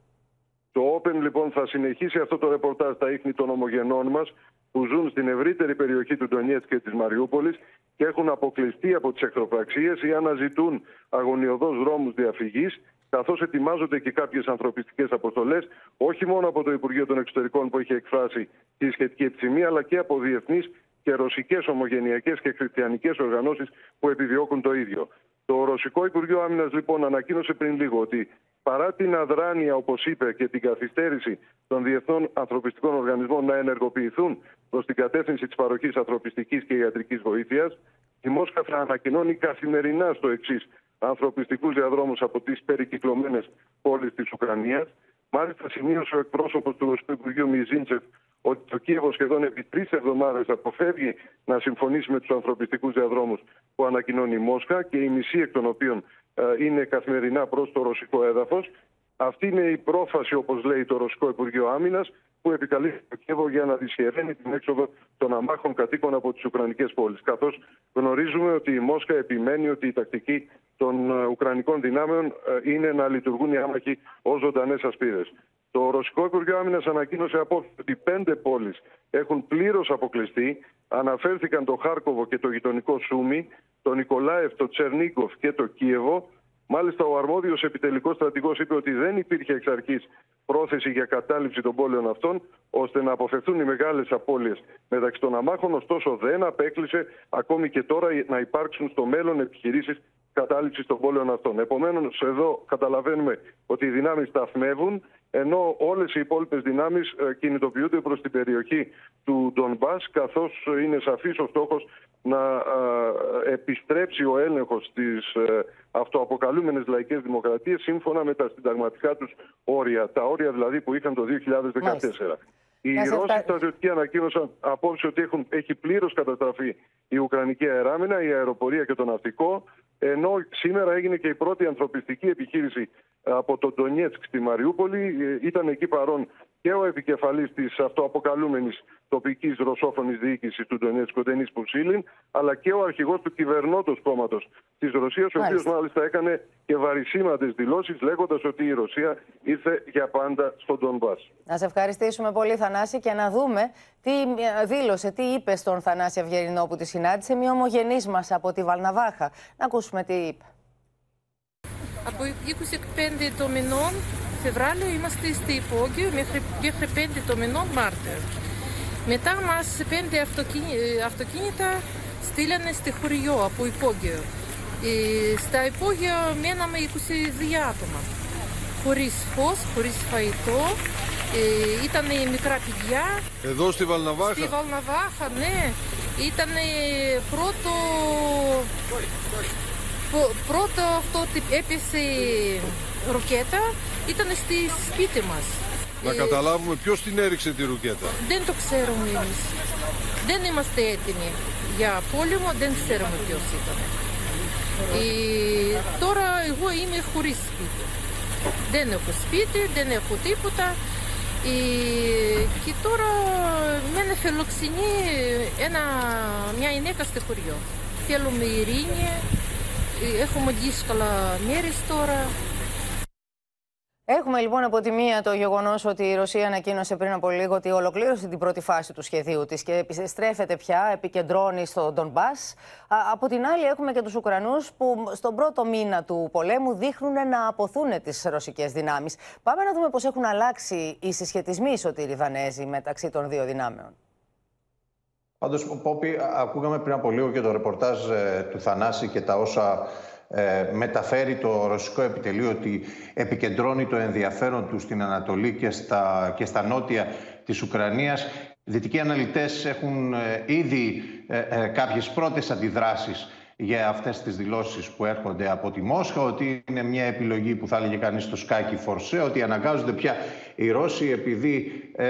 Speaker 34: το Open λοιπόν θα συνεχίσει αυτό το ρεπορτάζ στα ίχνη των ομογενών μας που ζουν στην ευρύτερη περιοχή του Ντονιέτσκ και της Μαριούπολης και έχουν αποκλειστεί από τις εχθροπραξίες ή αναζητούν αγωνιωδώς δρόμους διαφυγής, καθώς ετοιμάζονται και κάποιες ανθρωπιστικές αποστολές, όχι μόνο από το Υπουργείο των Εξωτερικών που έχει εκφράσει τη σχετική επιθυμία, αλλά και από διεθνείς και ρωσικές ομογενειακές και χριστιανικές οργανώσεις που επιδιώκουν το ίδιο. Το Ρωσικό Υπουργείο Άμυνας λοιπόν ανακοίνωσε πριν λίγο ότι παρά την αδράνεια, όπως είπε, και την καθυστέρηση των διεθνών ανθρωπιστικών οργανισμών να ενεργοποιηθούν προς την κατεύθυνση της παροχής ανθρωπιστικής και ιατρικής βοήθειας, η Μόσχα θα ανακοινώνει καθημερινά στο εξής ανθρωπιστικούς διαδρόμους από τις περικυκλωμένες πόλεις της Ουκρανίας. Μάλιστα, σημείωσε ο εκπρόσωπος του Ρωσικού Υπουργείου Μιζίντσεφ ότι το Κίεβο σχεδόν επί τρεις εβδομάδες αποφεύγει να συμφωνήσει με τους ανθρωπιστικούς διαδρόμους που ανακοινώνει η Μόσχα και η μισή εκ των οποίων ε, είναι καθημερινά προς το ρωσικό έδαφος. Αυτή είναι η πρόφαση, όπως λέει το Ρωσικό Υπουργείο Άμυνας, που επικαλεί το Κίεβο για να δυσχεραίνει την έξοδο των αμάχων κατοίκων από τις Ουκρανικές πόλεις. Καθώς γνωρίζουμε ότι η Μόσχα επιμένει ότι η τακτική των ε, Ουκρανικών δυνάμεων ε, είναι να λειτουργούν οι άμαχοι ως ζωντανές ασπίδες. Το Ρωσικό Υπουργείο Άμυνας ανακοίνωσε απόφαση ότι πέντε πόλεις έχουν πλήρως αποκλειστεί. Αναφέρθηκαν το Χάρκοβο και το γειτονικό Σούμι, το Νικολάευ, το Τσερνίκοφ και το Κίεβο. Μάλιστα, ο αρμόδιος επιτελικός στρατηγός είπε ότι δεν υπήρχε εξ αρχής πρόθεση για κατάληψη των πόλεων αυτών, ώστε να αποφευθούν οι μεγάλες απώλειες μεταξύ των αμάχων. Ωστόσο, δεν απέκλεισε ακόμη και τώρα να υπάρξουν στο μέλλον επιχειρήσεις κατάληψη των πόλεων αυτών. Επομένως, εδώ καταλαβαίνουμε ότι οι δυνάμεις σταθμεύουν, ενώ όλες οι υπόλοιπες δυνάμεις κινητοποιούνται προς την περιοχή του Ντομπά, καθώς είναι σαφής ο στόχος να επιστρέψει ο έλεγχος στι αυτοαποκαλούμενες λαϊκές δημοκρατίες σύμφωνα με τα συνταγματικά τους όρια. Τα όρια δηλαδή που είχαν το 2014. Οι Ρώσοι στρατιωτικοί ανακοίνωσαν απόψε ότι έχουν, έχει πλήρως καταστραφεί η Ουκρανική αεράμινα, η αεροπορία και το ναυτικό. Ενώ σήμερα έγινε και η πρώτη ανθρωπιστική επιχείρηση από τον Ντονιέτσκ στη Μαριούπολη. Ήταν εκεί παρόν και ο επικεφαλής της αυτοαποκαλούμενης τοπικής ρωσόφωνης διοίκησης του Ντονιέτσκ, ο Ντενής Πουσίλιν, αλλά και ο αρχηγός του κυβερνότος κόμματος της Ρωσίας, ο οποίος μάλιστα έκανε και βαρισίμαντες δηλώσεις λέγοντας ότι η Ρωσία ήρθε για πάντα στον Ντονμπάς.
Speaker 2: Να σε ευχαριστήσουμε πολύ Θανάση και να δούμε τι δήλωσε, τι είπε στον Θανάση Αυγερινό που τη συνάντησε, μια ομογενής μας από τη Βαλναβάχα. Να ακούσουμε τι είπε.
Speaker 35: Από 25 το μηνών Φεβράλιο είμαστε στη υπόγειο μέχρι, μέχρι 5 το μηνών Μάρτιο. Μετά μας πέντε αυτοκίνητα στείλανε στη χωριό από υπόγειο. Ε, στα υπόγεια μέναμε 22 άτομα. Χωρίς φως, χωρίς φαγητό. Ε, ήταν μικρά παιδιά.
Speaker 36: Εδώ στη Βαλναβάχα;
Speaker 35: Στη Βαλναβάχα, ναι. Ήταν πρώτο... Πρώτο αυτό έπεσε ροκέτα ήταν στη σπίτι μας.
Speaker 36: Να ε... καταλάβουμε ποιος την έριξε τη ρουκέτα.
Speaker 35: Δεν το ξέρουμε εμείς. Δεν είμαστε έτοιμοι για πόλεμο, δεν ξέρουμε ποιος ήταν. Ε, τώρα εγώ είμαι χωρίς σπίτι. Δεν έχω σπίτι, δεν έχω τίποτα. Ε, και τώρα με φιλοξενεί ένα, μια γυναίκα στο χωριό. Θέλουμε ειρήνη, ε, έχουμε δύσκολα μέρες τώρα.
Speaker 2: Έχουμε λοιπόν από τη μία το γεγονός ότι η Ρωσία ανακοίνωσε πριν από λίγο ότι ολοκλήρωσε την πρώτη φάση του σχεδίου της και επιστρέφεται πια, επικεντρώνει στο Ντομπά. Από την άλλη, έχουμε και τους Ουκρανούς που στον πρώτο μήνα του πολέμου δείχνουν να αποθούν τις ρωσικές δυνάμεις. Πάμε να δούμε πώς έχουν αλλάξει οι συσχετισμοί σωτήρι Δανέζοι μεταξύ των δύο δυνάμεων.
Speaker 37: Πάντως, Πόπη, ακούγαμε πριν από λίγο και το ρεπορτάζ ε, του Θανάση και τα όσα ε, μεταφέρει το ρωσικό επιτελείο ότι επικεντρώνει το ενδιαφέρον του στην Ανατολή και στα, και στα νότια της Ουκρανίας. Δυτικοί αναλυτές έχουν ε, ήδη ε, ε, κάποιες πρώτες αντιδράσεις για αυτές τις δηλώσεις που έρχονται από τη Μόσχα, ότι είναι μια επιλογή που θα έλεγε κανείς στο σκάκι φορσέ, ότι αναγκάζονται πια οι Ρώσοι επειδή ε,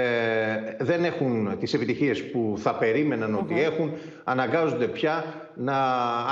Speaker 37: δεν έχουν τις επιτυχίες που θα περίμεναν ότι έχουν, αναγκάζονται πια να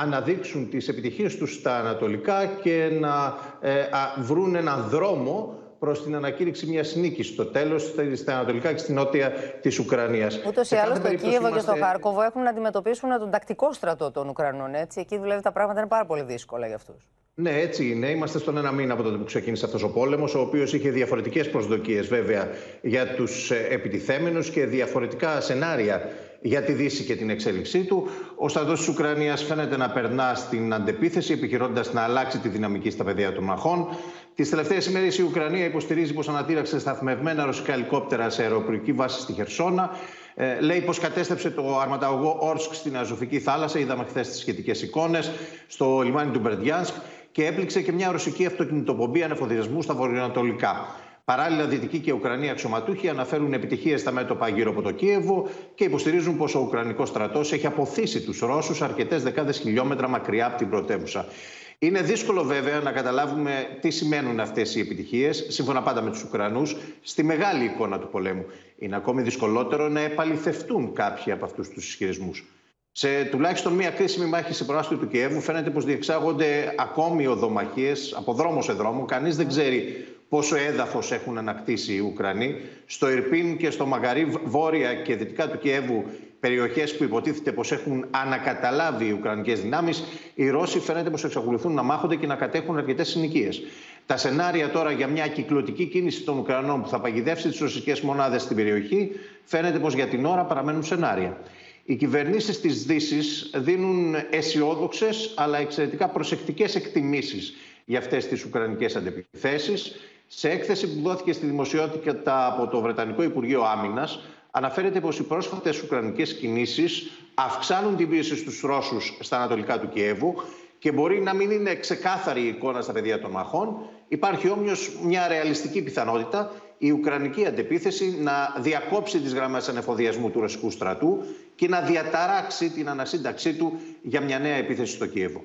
Speaker 37: αναδείξουν τις επιτυχίες τους στα ανατολικά και να ε, βρουν έναν δρόμο προς την ανακήρυξη μιας νίκης στο τέλος στα ανατολικά και στην νότια της Ουκρανίας.
Speaker 2: Ούτως ή άλλως στο Κίεβο είμαστε... και στο Χάρκοβο έχουν να αντιμετωπίσουν τον τακτικό στρατό των Ουκρανών. Έτσι. Εκεί δηλαδή τα πράγματα είναι πάρα πολύ δύσκολα για αυτούς.
Speaker 37: Ναι, έτσι είναι. Είμαστε στον ένα μήνα από τότε που ξεκίνησε αυτός ο πόλεμος, ο οποίος είχε διαφορετικές προσδοκίες βέβαια για τους ε, επιτιθέμενους και διαφορετικά σενάρια για τη Δύση και την εξέλιξή του. Ο στρατός της Ουκρανίας φαίνεται να περνά στην αντεπίθεση, επιχειρώντας να αλλάξει τη δυναμική στα πεδία των μαχών. Τις τελευταίες ημέρες η Ουκρανία υποστηρίζει πως ανατήραξε σταθμευμένα ρωσικά ελικόπτερα σε αεροπορική βάση στη Χερσόνα. Ε, λέει πως κατέστρεψε το αρματαγωγό Όρσκ στην Αζωφική θάλασσα. Είδαμε χθες τις σχετικές εικόνες στο λιμάνι του Μπερντιάνσκ και έπληξε και μια ρωσική αυτοκινητοπομπή ανεφοδιασμού στα βορειοανατολικά. Παράλληλα, Δυτική και Ουκρανοί αξιωματούχοι αναφέρουν επιτυχίες στα μέτωπα γύρω από το Κίεβο και υποστηρίζουν πως ο Ουκρανικός στρατός έχει αποθήσει τους Ρώσους αρκετές δεκάδες χιλιόμετρα μακριά από την πρωτεύουσα. Είναι δύσκολο βέβαια να καταλάβουμε τι σημαίνουν αυτές οι επιτυχίες, σύμφωνα πάντα με τους Ουκρανούς, στη μεγάλη εικόνα του πολέμου. Είναι ακόμη δυσκολότερο να επαληθευτούν κάποιοι από αυτούς τους ισχυρισμούς. Σε τουλάχιστον μία κρίσιμη μάχη σε προάστιο του Κιέβου φαίνεται πως διεξάγονται ακόμη οδομαχίες από δρόμο σε δρόμο. Κανείς δεν ξέρει πόσο έδαφος έχουν ανακτήσει οι Ουκρανοί. Στο Ιρπίν και στο Μαγαρί, βόρεια και δυτικά του Κιέβου, περιοχές που υποτίθεται πως έχουν ανακαταλάβει οι Ουκρανικές δυνάμεις, οι Ρώσοι φαίνεται πως εξακολουθούν να μάχονται και να κατέχουν αρκετές συνοικίες. Τα σενάρια τώρα για μια κυκλωτική κίνηση των Ουκρανών που θα παγιδεύσει τις ρωσικές μονάδες στην περιοχή φαίνεται πως για την ώρα παραμένουν σενάρια. Οι κυβερνήσεις της Δύσης δίνουν αισιόδοξες αλλά εξαιρετικά προσεκτικές εκτιμήσεις για αυτές τις ουκρανικές αντεπιθέσεις. Σε έκθεση που δόθηκε στη δημοσιότητα από το Βρετανικό Υπουργείο Άμυνας αναφέρεται πως οι πρόσφατες ουκρανικές κινήσεις αυξάνουν την πίεση στους Ρώσους στα ανατολικά του Κιέβου και μπορεί να μην είναι ξεκάθαρη η εικόνα στα πεδία των μαχών, υπάρχει όμως μια ρεαλιστική πιθανότητα η Ουκρανική αντεπίθεση να διακόψει τις γραμμές ανεφοδιασμού του ρωσικού στρατού και να διαταράξει την ανασύνταξή του για μια νέα επίθεση στο Κίεβο.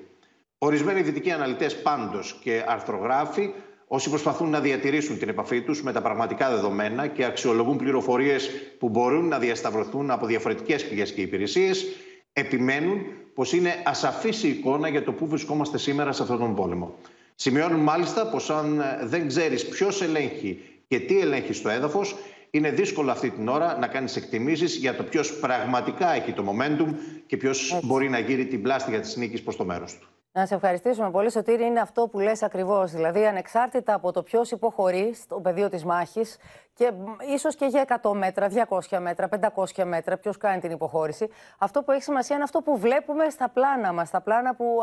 Speaker 37: Ορισμένοι δυτικοί αναλυτές πάντως και αρθρογράφοι, όσοι προσπαθούν να διατηρήσουν την επαφή τους με τα πραγματικά δεδομένα και αξιολογούν πληροφορίες που μπορούν να διασταυρωθούν από διαφορετικές πηγές και υπηρεσίες, επιμένουν πως είναι ασαφής η εικόνα για το πού βρισκόμαστε σήμερα σε αυτόν τον πόλεμο. Σημειώνουν μάλιστα πως αν δεν ξέρεις ποιος ελέγχει και τι ελέγχει στο έδαφος, είναι δύσκολο αυτή την ώρα να κάνεις εκτιμήσεις για το ποιος πραγματικά έχει το momentum και ποιος μπορεί να γύρει την πλάστιγα της νίκης προς το μέρος του.
Speaker 2: Να σε ευχαριστήσουμε πολύ, Σωτήρη. Είναι αυτό που λες ακριβώς. Δηλαδή, ανεξάρτητα από το ποιος υποχωρεί στο πεδίο της μάχης και ίσως και για 100 μέτρα, 200 μέτρα, 500 μέτρα, ποιος κάνει την υποχώρηση, αυτό που έχει σημασία είναι αυτό που βλέπουμε στα πλάνα μας, στα πλάνα που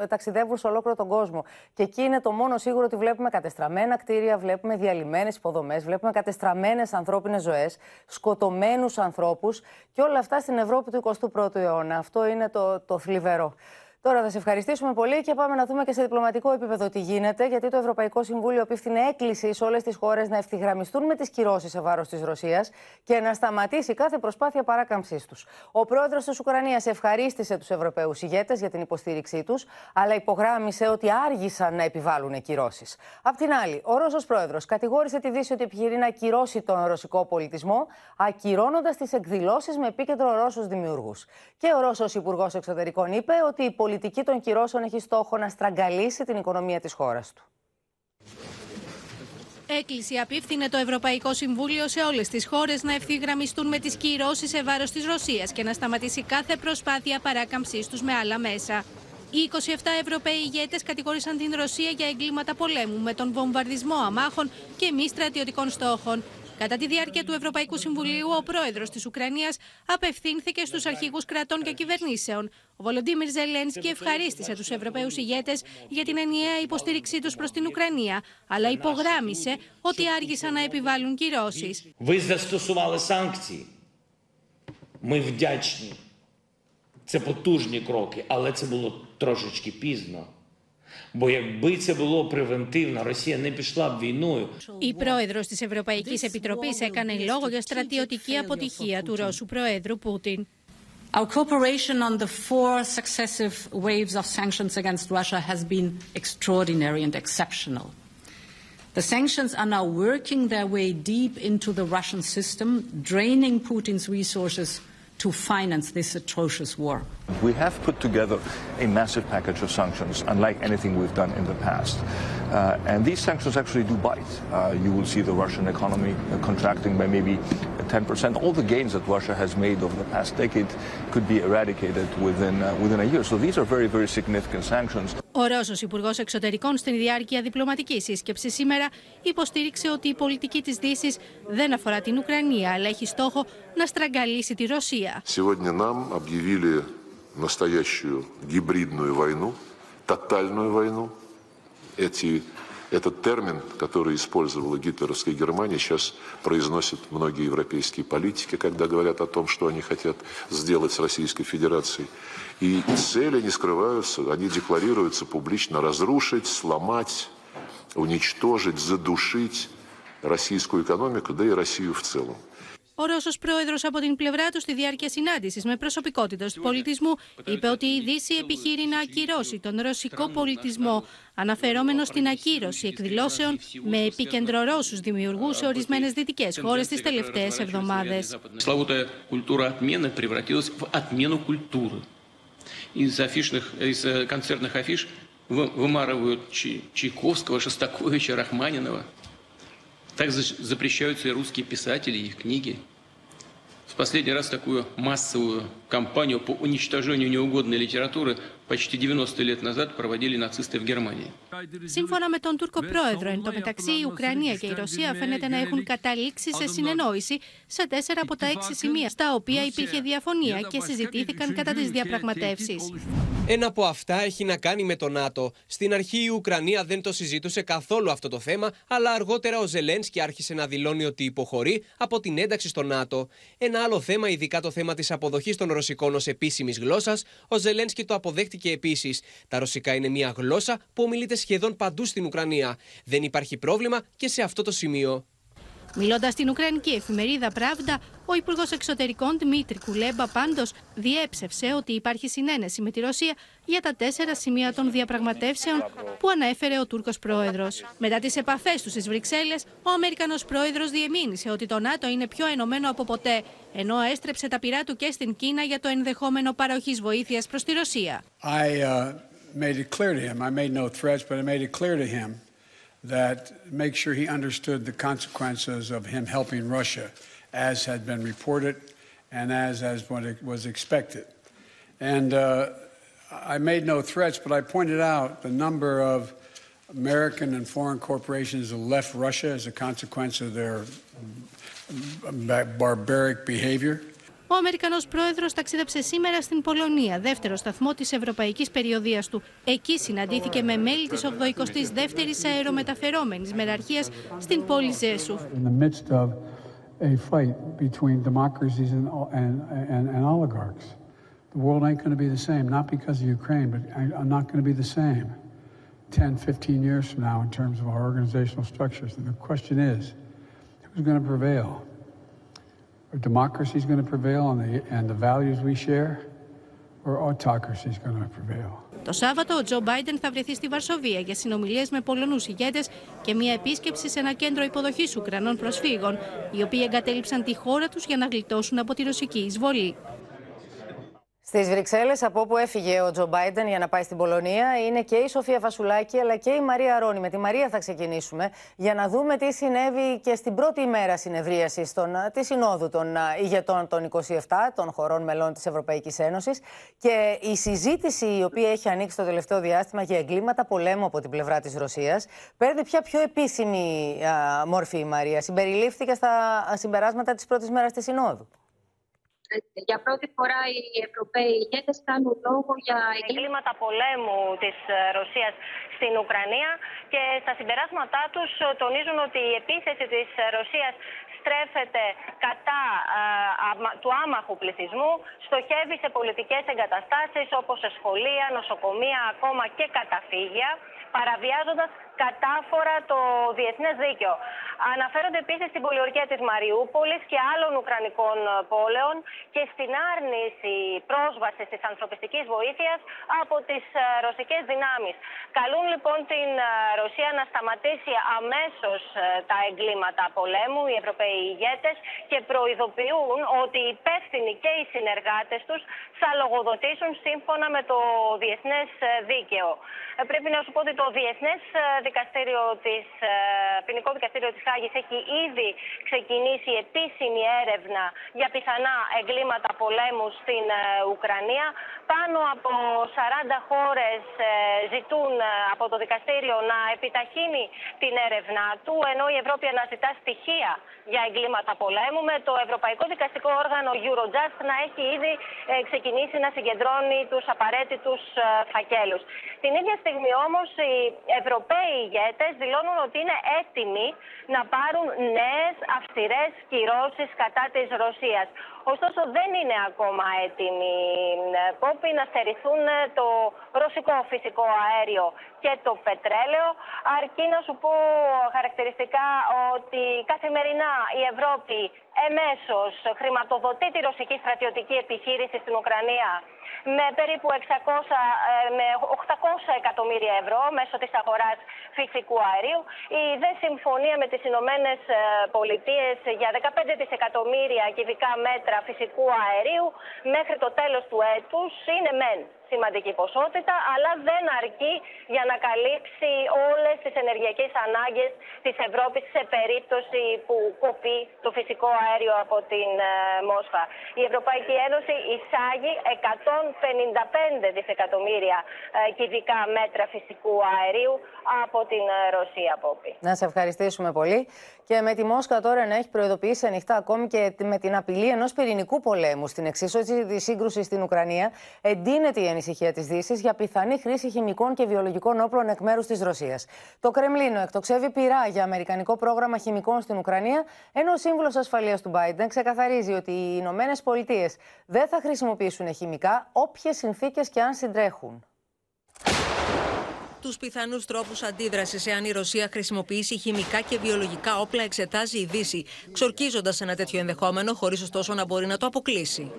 Speaker 2: ε, ταξιδεύουν σε ολόκληρο τον κόσμο. Και εκεί είναι το μόνο σίγουρο ότι βλέπουμε κατεστραμμένα κτίρια, βλέπουμε διαλυμένες υποδομές, βλέπουμε κατεστραμμένες ανθρώπινες ζωές, σκοτωμένους ανθρώπους και όλα αυτά στην Ευρώπη του 21ου αιώνα. Αυτό είναι το, το θλιβερό. Τώρα θα σε ευχαριστήσουμε πολύ και πάμε να δούμε και σε διπλωματικό επίπεδο τι γίνεται, γιατί το Ευρωπαϊκό Συμβούλιο απίφθινε έκκληση σε όλες τις χώρες να ευθυγραμμιστούν με τις κυρώσεις σε βάρος της Ρωσίας και να σταματήσει κάθε προσπάθεια παράκαμψής τους. Ο πρόεδρος της Ουκρανίας ευχαρίστησε τους Ευρωπαίους ηγέτες για την υποστήριξή τους, αλλά υπογράμμισε ότι άργησαν να επιβάλλουν κυρώσεις. Απ' την άλλη, ο Ρώσος πρόεδρος κατηγόρησε τη Δύση ότι επιχειρεί να ακυρώσει τον ρωσικό πολιτισμό, ακυρώνοντας τις εκδηλώσεις με επίκεντρο Ρώσους δημιουργού. Και ο Ρώσος Υπουργός Εξωτερικών είπε ότι η πολιτική των κυρώσεων έχει στόχο να στραγγαλίσει την οικονομία της χώρας του.
Speaker 38: Έκκληση απίφθινε το Ευρωπαϊκό Συμβούλιο σε όλες τις χώρες να ευθυγραμμιστούν με τις κυρώσεις σε βάρος της Ρωσίας και να σταματήσει κάθε προσπάθεια παράκαμψής τους με άλλα μέσα. Οι 27 Ευρωπαίοι ηγέτες κατηγόρησαν την Ρωσία για εγκλήματα πολέμου με τον βομβαρδισμό αμάχων και μη στρατιωτικών στόχων. Κατά τη διάρκεια του Ευρωπαϊκού Συμβουλίου, ο πρόεδρο τη Ουκρανία απευθύνθηκε στου αρχηγού κρατών και κυβερνήσεων. Ο Βολοντίμιρ Ζελένσκι ευχαρίστησε του Ευρωπαίου ηγέτε για την ενιαία υποστήριξή του προ την Ουκρανία, αλλά υπογράμμισε ότι άργησαν να επιβάλλουν κυρώσει.
Speaker 39: Ви застосували санкції. Ми вдячні. Це потужні кроки, але це було трошечки пізно. Бо якби це було превентивно, Росія не пішла б війною.
Speaker 38: Η πρόεδρο τη Ευρωπαϊκή Επιτροπή έκανε λόγο για στρατιωτική αποτυχία του Ρώσου Προέδρου Πούτιν.
Speaker 40: Our cooperation on the four successive waves of sanctions against Russia has been extraordinary and exceptional. The sanctions are now working their way deep into the Russian system, draining Putin's resources to finance this atrocious war.
Speaker 41: We have put together a massive package of sanctions, unlike anything we've done in the past. Uh, and these sanctions actually do bite. Uh, you will see the Russian economy uh, contracting by maybe 10%. All the gains that Russia has made over the past decade could be eradicated within, uh, within a year. So these are very, very significant sanctions.
Speaker 38: Ο Ρώσος Υπουργό Εξωτερικών στην διάρκεια διπλωματική σύσκεψη σήμερα υποστήριξε ότι η πολιτική της Δύσης δεν αφορά την Ουκρανία, αλλά έχει στόχο να στραγγαλίσει τη Ρωσία.
Speaker 42: Сегодня нам объявили Настоящую гибридную войну, тотальную войну. Эти, этот термин, который использовала гитлеровская Германия, сейчас произносят многие европейские политики, когда говорят о том, что они хотят сделать с Российской Федерацией. И цели не скрываются, они декларируются публично разрушить, сломать, уничтожить, задушить российскую экономику, да и Россию в целом.
Speaker 38: Ο Ρώσο πρόεδρο από την πλευρά του, στη διάρκεια συνάντηση με προσωπικότητε του πολιτισμού, είπε ότι η Δύση επιχείρει να ακυρώσει τον ρωσικό πολιτισμό, αναφερόμενο στην ακύρωση εκδηλώσεων με επίκεντρο Ρώσου δημιουργού σε ορισμένε δυτικέ χώρε τι τελευταίε εβδομάδε.
Speaker 22: Славутая культура отмены превратилась в отмену культуры. Из афишных, из э, концертных афиш вы- вымарывают Чай- Чайковского, Шостаковича, Рахманинова. Так запрещаются и русские писатели, и их книги. В последний раз такую массовую кампанию по уничтожению неугодной литературы почти 90 лет назад проводили нацисты в Германии.
Speaker 38: Σύμφωνα με τον Τούρκο πρόεδρο, εν τω μεταξύ η Ουκρανία και η Ρωσία φαίνεται να έχουν καταλήξει σε συνεννόηση σε τέσσερα από τα έξι σημεία, στα οποία υπήρχε διαφωνία και συζητήθηκαν κατά τι διαπραγματεύσει.
Speaker 43: Ένα από αυτά έχει να κάνει με το ΝΑΤΟ. Στην αρχή η Ουκρανία δεν το συζήτησε καθόλου αυτό το θέμα, αλλά αργότερα ο Ζελένσκι άρχισε να δηλώνει ότι υποχωρεί από την ένταξη στο ΝΑΤΟ. Ένα άλλο θέμα, ειδικά το θέμα τη αποδοχή των ρωσικών ως επίσημης γλώσσας, ο Ζελένσκι το αποδέχτηκε αναφέρθηκε επίσης. Τα ρωσικά είναι μια γλώσσα που ομιλείται σχεδόν παντού στην Ουκρανία. Δεν υπάρχει πρόβλημα και σε αυτό το σημείο.
Speaker 38: Μιλώντας στην Ουκρανική εφημερίδα Πράβντα, ο Υπουργός Εξωτερικών Δημήτρη Κουλέμπα πάντως διέψευσε ότι υπάρχει συνένεση με τη Ρωσία για τα τέσσερα σημεία των διαπραγματεύσεων που ανέφερε ο Τούρκος πρόεδρος. Μετά τις επαφές τους στις Βρυξέλλες, ο Αμερικανός πρόεδρος διεμήνυσε ότι το ΝΑΤΟ είναι πιο ενωμένο από ποτέ, ενώ έστρεψε τα πειρά του και στην Κίνα για το ενδεχόμενο παροχής βοήθειας προς τη Ρωσία.
Speaker 44: I uh, made it clear to him. I made no threats, but I made it clear to him that make sure he understood the consequences of him helping Russia, as had been reported and as, as what was expected. And uh, I made no threats, but I pointed out the number of American and foreign corporations that left Russia as a consequence of their barbaric behavior.
Speaker 38: Ο Αμερικανός πρόεδρος ταξίδεψε σήμερα στην Πολωνία, δεύτερο σταθμό της ευρωπαϊκής περιοδίας του. Εκεί συναντήθηκε με μέλη της 82ης αερομεταφερόμενης μεραρχίας στην πόλη Ζέσουφ.
Speaker 44: In the midst of a fight between democracies and, and, and, and oligarchs. The world ain't going to be the same, not because of Ukraine, but I'm not going to be the same 10, 15 years from now in terms of our organizational structures. And the question is, who's going to prevail? Are democracy is going to prevail and the, and the values we share, or autocracy is going to prevail?
Speaker 38: Το Σάββατο, ο Τζο Μπάιντεν θα βρεθεί στη Βαρσοβία για συνομιλίες με Πολωνούς ηγέτες και μια επίσκεψη σε ένα κέντρο υποδοχής Ουκρανών προσφύγων, οι οποίοι εγκατέλειψαν τη χώρα τους για να γλιτώσουν από τη ρωσική εισβολή.
Speaker 2: Στις Βρυξέλλες, από όπου έφυγε ο Τζο Μπάιντεν για να πάει στην Πολωνία, είναι και η Σοφία Φασουλάκη αλλά και η Μαρία Ρόνη. Με τη Μαρία θα ξεκινήσουμε για να δούμε τι συνέβη και στην πρώτη ημέρα συνεδρίασης της Συνόδου των ηγετών των 27 των χωρών μελών της Ευρωπαϊκής Ένωσης. Και η συζήτηση η οποία έχει ανοίξει το τελευταίο διάστημα για εγκλήματα πολέμου από την πλευρά της Ρωσίας παίρνει πια πιο επίσημη α, μόρφη η Μαρία. Συμπεριλήφθηκε στα συμπεράσματα της πρώτης μέρας της Συνόδου.
Speaker 45: Για πρώτη φορά οι Ευρωπαίοι ηγέτες κάνουν λόγο για εγκλήματα. πολέμου της Ρωσίας στην Ουκρανία και στα συμπεράσματά τους τονίζουν ότι η επίθεση της Ρωσίας στρέφεται κατά α, του άμαχου πληθυσμού, στοχεύει σε πολιτικές εγκαταστάσεις όπως σε σχολεία, νοσοκομεία, ακόμα και καταφύγια, παραβιάζοντας κατάφορα το διεθνές δίκαιο. Αναφέρονται επίσης στην πολιορκία της Μαριούπολης και άλλων Ουκρανικών πόλεων και στην άρνηση πρόσβασης της ανθρωπιστικής βοήθειας από τις ρωσικές δυνάμεις. Καλούν λοιπόν την Ρωσία να σταματήσει αμέσως τα εγκλήματα πολέμου, οι Ευρωπαίοι ηγέτες και προειδοποιούν ότι οι υπεύθυνοι και οι συνεργάτες τους θα λογοδοτήσουν σύμφωνα με το διεθνές δίκαιο. Πρέπει να σου πω ότι το Διεθνές Δικαστήριο της, ποινικό δικαστήριο της Χάγης έχει ήδη ξεκινήσει επίσημη έρευνα για πιθανά εγκλήματα πολέμου στην Ουκρανία. Πάνω από 40 χώρες ζητούν από το δικαστήριο να επιταχύνει την έρευνά του, ενώ η Ευρώπη αναζητά στοιχεία για εγκλήματα πολέμου, με το Ευρωπαϊκό Δικαστικό Όργανο Eurojust να έχει ήδη ξεκινήσει να συγκεντρώνει τους απαραίτητους φακέλους. Την ίδια στιγμή όμως οι Ευρωπαίοι ηγέτες δηλώνουν ότι είναι έτοιμοι να πάρουν νέες αυστηρές κυρώσεις κατά της Ρωσίας. Ωστόσο δεν είναι ακόμα έτοιμοι πόποι να στερηθούν το ρωσικό φυσικό αέριο και το πετρέλαιο. Αρκεί να σου πω χαρακτηριστικά ότι καθημερινά η Ευρώπη εμέσως χρηματοδοτεί τη ρωσική στρατιωτική επιχείρηση στην Ουκρανία με περίπου 600, με 800 εκατομμύρια ευρώ μέσω της αγοράς φυσικού αερίου. Η δε συμφωνία με τις Ηνωμένες Πολιτείες για 15 δισεκατομμύρια κυβικά μέτρα φυσικού αερίου μέχρι το τέλος του έτους είναι μεν σημαντική ποσότητα, αλλά δεν αρκεί για να καλύψει όλες τις ενεργειακές ανάγκες της Ευρώπης σε περίπτωση που κοπεί το φυσικό αέριο από την Μόσχα. Η Ευρωπαϊκή Ένωση εισάγει 155 δισεκατομμύρια κυβικά μέτρα φυσικού αερίου από την Ρωσία, Πόπη.
Speaker 2: Να σε ευχαριστήσουμε πολύ. Και με τη Μόσχα τώρα να έχει προειδοποιήσει ανοιχτά ακόμη και με την απειλή ενός πυρηνικού πολέμου στην εξίσωση της σύγκρουσης στην Ουκρανία, εντείνεται η ανησυχία της Δύσης για πιθανή χρήση χημικών και βιολογικών όπλων εκ μέρους της Ρωσίας. Το Κρεμλίνο εκτοξεύει πειρά για αμερικανικό πρόγραμμα χημικών στην Ουκρανία, ενώ ο σύμβουλος ασφαλείας του Biden ξεκαθαρίζει ότι οι Ηνωμένες Πολιτείες δεν θα χρησιμοποιήσουν χημικά κατά όποιες συνθήκες και αν συντρέχουν
Speaker 46: τους πιθανούς τρόπους αντίδρασης εάν η Ρωσία χρησιμοποιήσει χημικά και βιολογικά όπλα, εξετάζει η Δύση, ξορκίζοντας ένα τέτοιο ενδεχόμενο, χωρίς ωστόσο να μπορεί να το αποκλείσει.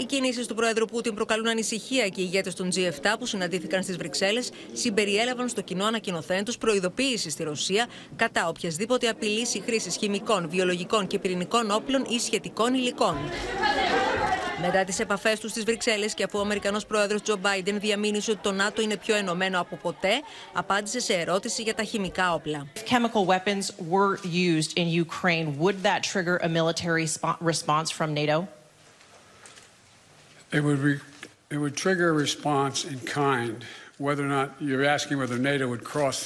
Speaker 46: Οι κινήσεις του Πρόεδρου Πούτιν προκαλούν ανησυχία και οι ηγέτες των G7 που συναντήθηκαν στις Βρυξέλλες συμπεριέλαβαν στο κοινό ανακοινωθέν τους προειδοποίησης στη Ρωσία κατά οποιασδήποτε απειλής χρήσης χημικών, βιολογικών και πυρηνικών όπλων ή σχετικών υλικών. Μετά τις επαφές τους στις Βρυξέλλες και αφού ο Αμερικανός πρόεδρος Τζο Μπάιντεν διαμήνυσε ότι το ΝΑΤΟ είναι πιο ενωμένο από ποτέ, απάντησε σε ερώτηση για τα χημικά όπλα.
Speaker 47: If chemical weapons were used in Ukraine, would that trigger a military response from NATO?
Speaker 44: It would, re- it would trigger a response in kind. Whether or not you're asking whether NATO would cross,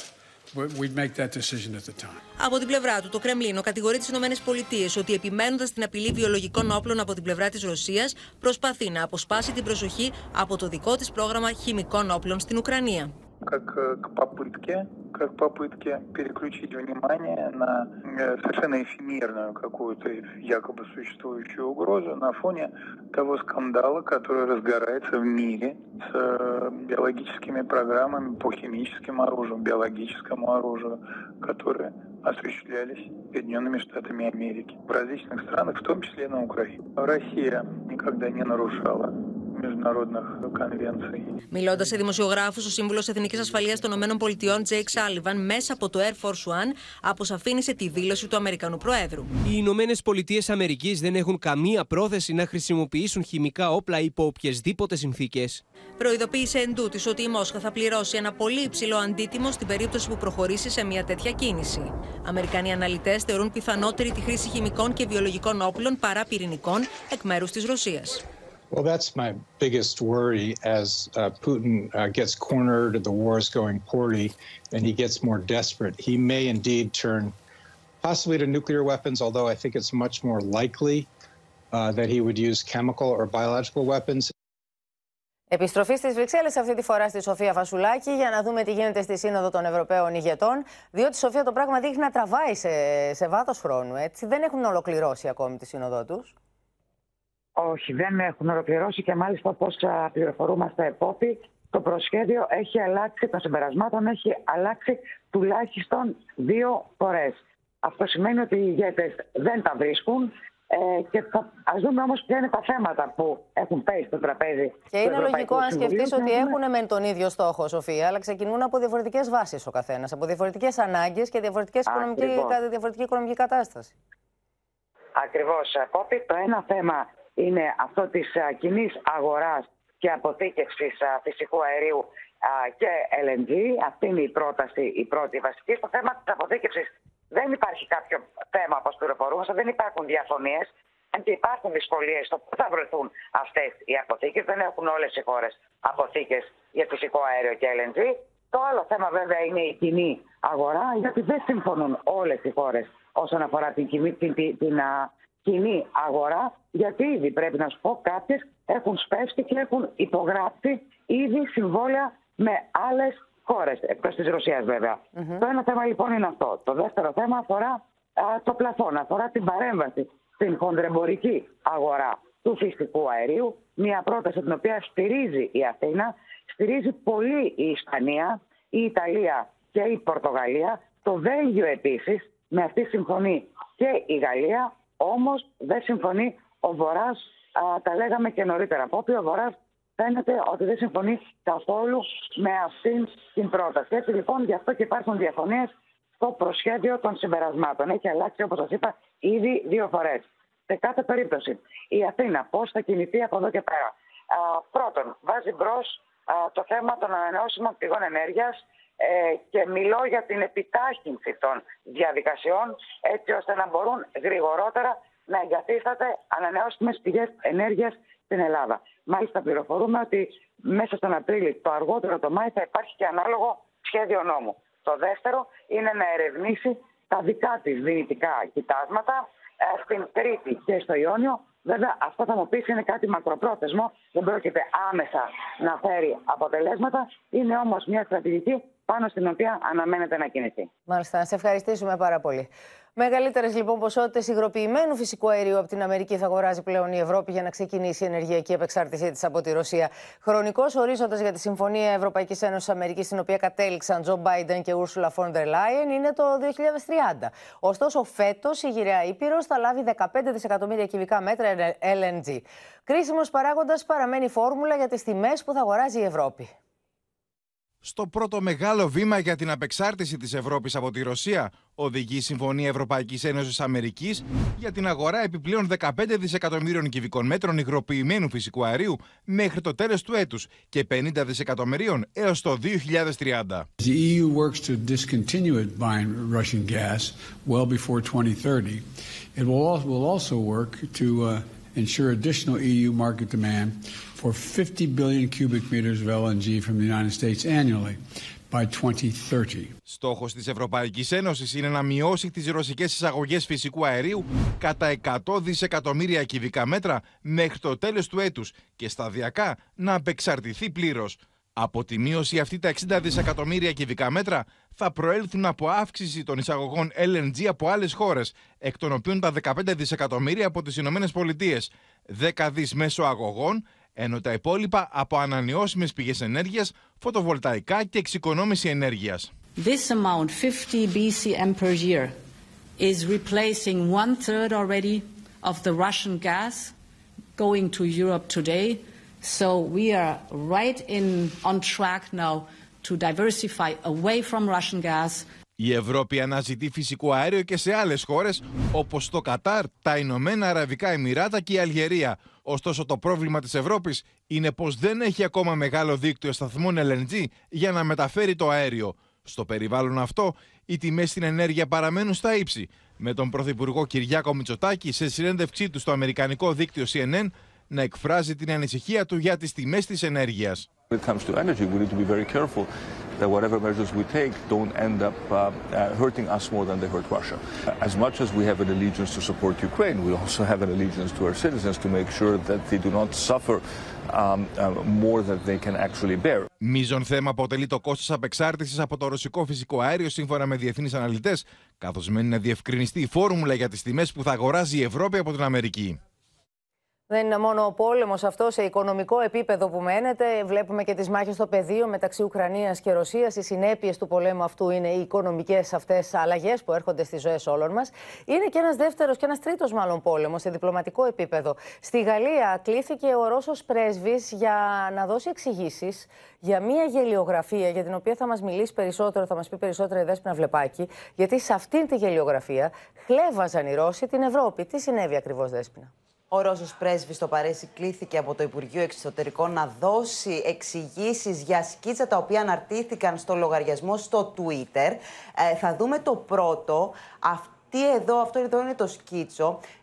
Speaker 44: we'd make that decision at the time.
Speaker 46: Από την πλευρά του, το Κρεμλίνο κατηγορεί τις ΗΠΑ ότι επιμένοντας την απειλή βιολογικών όπλων από την πλευρά της Ρωσίας, προσπαθεί να αποσπάσει την προσοχή από το δικό της πρόγραμμα χημικών όπλων στην Ουκρανία.
Speaker 48: Как попытки переключить внимание на э, совершенно эфемерную какую-то якобы существующую угрозу на фоне того скандала, который разгорается в мире с э, биологическими программами по химическим оружиям, биологическому оружию, которые осуществлялись Соединенными Штатами Америки в различных странах, в том числе на Украине. Россия никогда не нарушала
Speaker 46: Μιλώντας σε δημοσιογράφους, ο σύμβουλος Εθνικής Ασφαλείας των ΗΠΑ, Τζέικ Σάλιβαν, μέσα από το Air Force One, αποσαφήνισε τη δήλωση του Αμερικανού Προέδρου.
Speaker 43: Οι Ηνωμένες Πολιτείες Αμερικής δεν έχουν καμία πρόθεση να χρησιμοποιήσουν χημικά όπλα υπό οποιασδήποτε συνθήκες.
Speaker 46: Προειδοποίησε εν τούτης ότι η Μόσχα θα πληρώσει ένα πολύ υψηλό αντίτιμο στην περίπτωση που προχωρήσει σε μια τέτοια κίνηση. Αμερικανοί αναλυτές θεωρούν πιθανότερη τη χρήση χημικών και βιολογικών όπλων παρά πυρηνικών εκ μέρους της Ρωσίας.
Speaker 49: Well, that's my biggest worry as uh, Putin uh, gets cornered, the war is going poorly, and he gets more desperate. He may indeed turn possibly to nuclear weapons, although I think it's much more likely uh, that he would use chemical or biological weapons.
Speaker 2: Επιστροφή στι Βρυξέλλε αυτή τη φορά στη Σοφία Φασουλάκη για να δούμε τι γίνεται στη Σύνοδο των Ευρωπαίων ηγετών. Διότι Σοφία το πράγμα δείχνει να τραβάει σε, σε βάθο χρόνου. Έτσι. Δεν έχουν ολοκληρώσει ακόμη τη Σύνοδό του.
Speaker 50: Όχι, δεν έχουν ολοκληρώσει και μάλιστα όπω πληροφορούμαστε επόπη, το προσχέδιο έχει αλλάξει, των συμπερασμάτων έχει αλλάξει τουλάχιστον δύο φορές. Αυτό σημαίνει ότι οι ηγέτες δεν τα βρίσκουν. Ε, και θα, ας δούμε όμως ποια είναι τα θέματα που έχουν πέσει στο τραπέζι.
Speaker 2: Και είναι λογικό αν σκεφτείς ότι έχουν με τον ίδιο στόχο, Σοφία, αλλά ξεκινούν από διαφορετικές βάσεις ο καθένας, από διαφορετικές ανάγκες και διαφορετική οικονομική κατάσταση.
Speaker 50: Ακριβώς, Κόπη. Το ένα θέμα είναι αυτό της κοινής αγοράς και αποθήκευσης φυσικού αερίου και LNG. Αυτή είναι η πρόταση, η πρώτη βασική. Στο θέμα της αποθήκευσης δεν υπάρχει κάποιο θέμα, όπως πληροφορούμαστε, δεν υπάρχουν διαφωνίες. Αν και υπάρχουν δυσκολίες στο πού θα βρεθούν αυτές οι αποθήκες, δεν έχουν όλες οι χώρες αποθήκες για φυσικό αέριο και LNG. Το άλλο θέμα βέβαια είναι η κοινή αγορά, γιατί δεν συμφωνούν όλες οι χώρες όσον αφορά την, την, την, την κοινή αγορά, γιατί ήδη πρέπει να σου πω κάποιες έχουν σπεύσει και έχουν υπογράψει ήδη συμβόλαια με άλλες χώρες, εκτός της Ρωσίας βέβαια. Το ένα θέμα λοιπόν είναι αυτό. Το δεύτερο θέμα αφορά το πλαφόν, αφορά την παρέμβαση στην χονδρεμπορική αγορά του φυσικού αερίου. Μια πρόταση την οποία στηρίζει η Αθήνα, στηρίζει πολύ η Ισπανία, η Ιταλία και η Πορτογαλία. Το Βέλγιο επίσης, με αυτή συμφωνεί και η Γαλλία. Όμως δεν συμφωνεί ο Βορράς, τα λέγαμε και νωρίτερα. Από ο Βορράς φαίνεται ότι δεν συμφωνεί καθόλου με αυτήν την πρόταση. Έτσι λοιπόν γι' αυτό και υπάρχουν διαφωνίες στο προσχέδιο των συμπερασμάτων. Έχει αλλάξει όπως σας είπα ήδη δύο φορές. Σε κάθε περίπτωση η Αθήνα πώς θα κινηθεί από εδώ και πέρα. Α, πρώτον, βάζει μπρος το θέμα των ανανεώσιμων πηγών ενέργειας ε, και μιλώ για την επιτάχυνση των διαδικασιών έτσι ώστε να μπορούν γρηγορότερα να εγκαθίσταται ανανεώσιμες πηγές ενέργειας στην Ελλάδα. Μάλιστα πληροφορούμε ότι μέσα στον Απρίλιο, το αργότερο το Μάη, θα υπάρχει και ανάλογο σχέδιο νόμου. Το δεύτερο είναι να ερευνήσει τα δικά της δυνητικά κοιτάσματα ε, στην Κρήτη και στο Ιόνιο. Βέβαια, αυτό θα μου πεις είναι κάτι μακροπρόθεσμο, δεν πρόκειται άμεσα να φέρει αποτελέσματα. Είναι όμως μια στρατηγική πάνω στην οποία αναμένεται να κινηθεί.
Speaker 2: Μάλιστα, να σε ευχαριστήσουμε πάρα πολύ. Μεγαλύτερες λοιπόν ποσότητες υγροποιημένου φυσικού αερίου από την Αμερική θα αγοράζει πλέον η Ευρώπη για να ξεκινήσει η ενεργειακή επεξάρτησή της από τη Ρωσία. Χρονικός ορίζοντας για τη Συμφωνία Ευρωπαϊκής Ένωσης Αμερικής, στην οποία κατέληξαν Τζο Μπάιντεν και Ούρσουλα Φόντερ Λάιεν, είναι το 2030. Ωστόσο, φέτος η γυραιά Ήπειρος θα λάβει 15 δισεκατομμύρια κυβικά μέτρα LNG. Κρίσιμος παράγοντας παραμένει η φόρμουλα για τις τιμές που θα αγοράζει η Ευρώπη.
Speaker 51: Στο πρώτο μεγάλο βήμα για την απεξάρτηση της Ευρώπης από τη Ρωσία οδηγεί η Συμφωνία Ευρωπαϊκής Ένωσης Αμερικής για την αγορά επιπλέον 15 δισεκατομμύριων κυβικών μέτρων υγροποιημένου φυσικού αερίου μέχρι το τέλος του έτους και 50 δισεκατομμυρίων έως το 2030.
Speaker 44: The EU works to discontinue buying Russian gas well before 2030. It will will also work to uh, ensure additional EU market demand for 50 billion cubic meters of LNG from the United States annually by 2030.
Speaker 51: Στόχος της Ευρωπαϊκής Ένωσης είναι να μειώσει τις ρωσικές εισαγωγές φυσικού αερίου κατά 100 δισεκατομμύρια κυβικά μέτρα μέχρι το τέλος του έτους και σταδιακά να απεξαρτηθεί πλήρως. Από τη μείωση αυτή τα 60 δισεκατομμύρια κυβικά μέτρα θα προέλθουν από αύξηση των εισαγωγών LNG από άλλες χώρες, εκ των οποίων τα 15 δισεκατομμύρια από τις Ηνωμένες Πολιτείες, 10 δις μέσω αγωγών, ενώ τα υπόλοιπα από ανανεώσιμες πηγές ενέργειας, φωτοβολταϊκά και εξοικονόμηση ενέργειας.
Speaker 40: This amount, 50 BCM per year, is replacing one third already of the Russian gas going to Europe today. So we are right in on track now to diversify away from Russian gas.
Speaker 51: Η Ευρώπη αναζητεί φυσικό αέριο και σε άλλες χώρες όπως το Κατάρ, τα Ηνωμένα Αραβικά Εμμυράτα και η Αλγερία. Ωστόσο το πρόβλημα της Ευρώπης είναι πως δεν έχει ακόμα μεγάλο δίκτυο σταθμών LNG για να μεταφέρει το αέριο. Στο περιβάλλον αυτό, οι τιμές στην ενέργεια παραμένουν στα ύψη, με τον Πρωθυπουργό Κυριάκο Μητσοτάκη σε συνέντευξή του στο αμερικανικό δίκτυο CNN να εκφράζει την ανησυχία του για τις τιμές της ενέργειας.
Speaker 41: When it comes to energy, we need to be very careful that whatever measures we take don't end up uh, uh, hurting us more than they hurt Russia. As much as we have an allegiance to support Ukraine, we also have an allegiance to our citizens to make sure that they do not suffer um, uh, more than they can actually bear.
Speaker 51: Μίζον θέμα αποτελεί το κόστος απεξάρτησης από το ρωσικό φυσικό αέριο σύμφωνα με διεθνείς αναλυτές, καθώς μένει να διευκρινιστεί η φόρμουλα για τις τιμές που θα αγοράζει η Ευρώπη από την Αμερική.
Speaker 2: Δεν είναι μόνο ο πόλεμος αυτό σε οικονομικό επίπεδο που μένεται. Βλέπουμε και τις μάχες στο πεδίο μεταξύ Ουκρανίας και Ρωσίας. Οι συνέπειες του πολέμου αυτού είναι οι οικονομικές αυτές αλλαγές που έρχονται στις ζωές όλων μας. Είναι και ένας δεύτερος και ένας τρίτος μάλλον πόλεμος σε διπλωματικό επίπεδο. Στη Γαλλία κλήθηκε ο Ρώσος πρέσβης για να δώσει εξηγήσεις για μία γελιογραφία για την οποία θα μας μιλήσει περισσότερο, θα μας πει περισσότερο η Δέσποινα Βλεπάκη. Γιατί σε αυτήν τη γελιογραφία χλέβαζαν οι Ρώσοι την Ευρώπη. Τι συνέβη ακριβώς, Δέσποινα;
Speaker 52: Ο Ρώσος πρέσβης στο Παρέσι κλήθηκε από το Υπουργείο Εξωτερικών να δώσει εξηγήσεις για σκίτσα τα οποία αναρτήθηκαν στο λογαριασμό στο Twitter. Ε, θα δούμε το πρώτο. Αυτή εδώ, αυτό εδώ είναι το σκίτσο ε,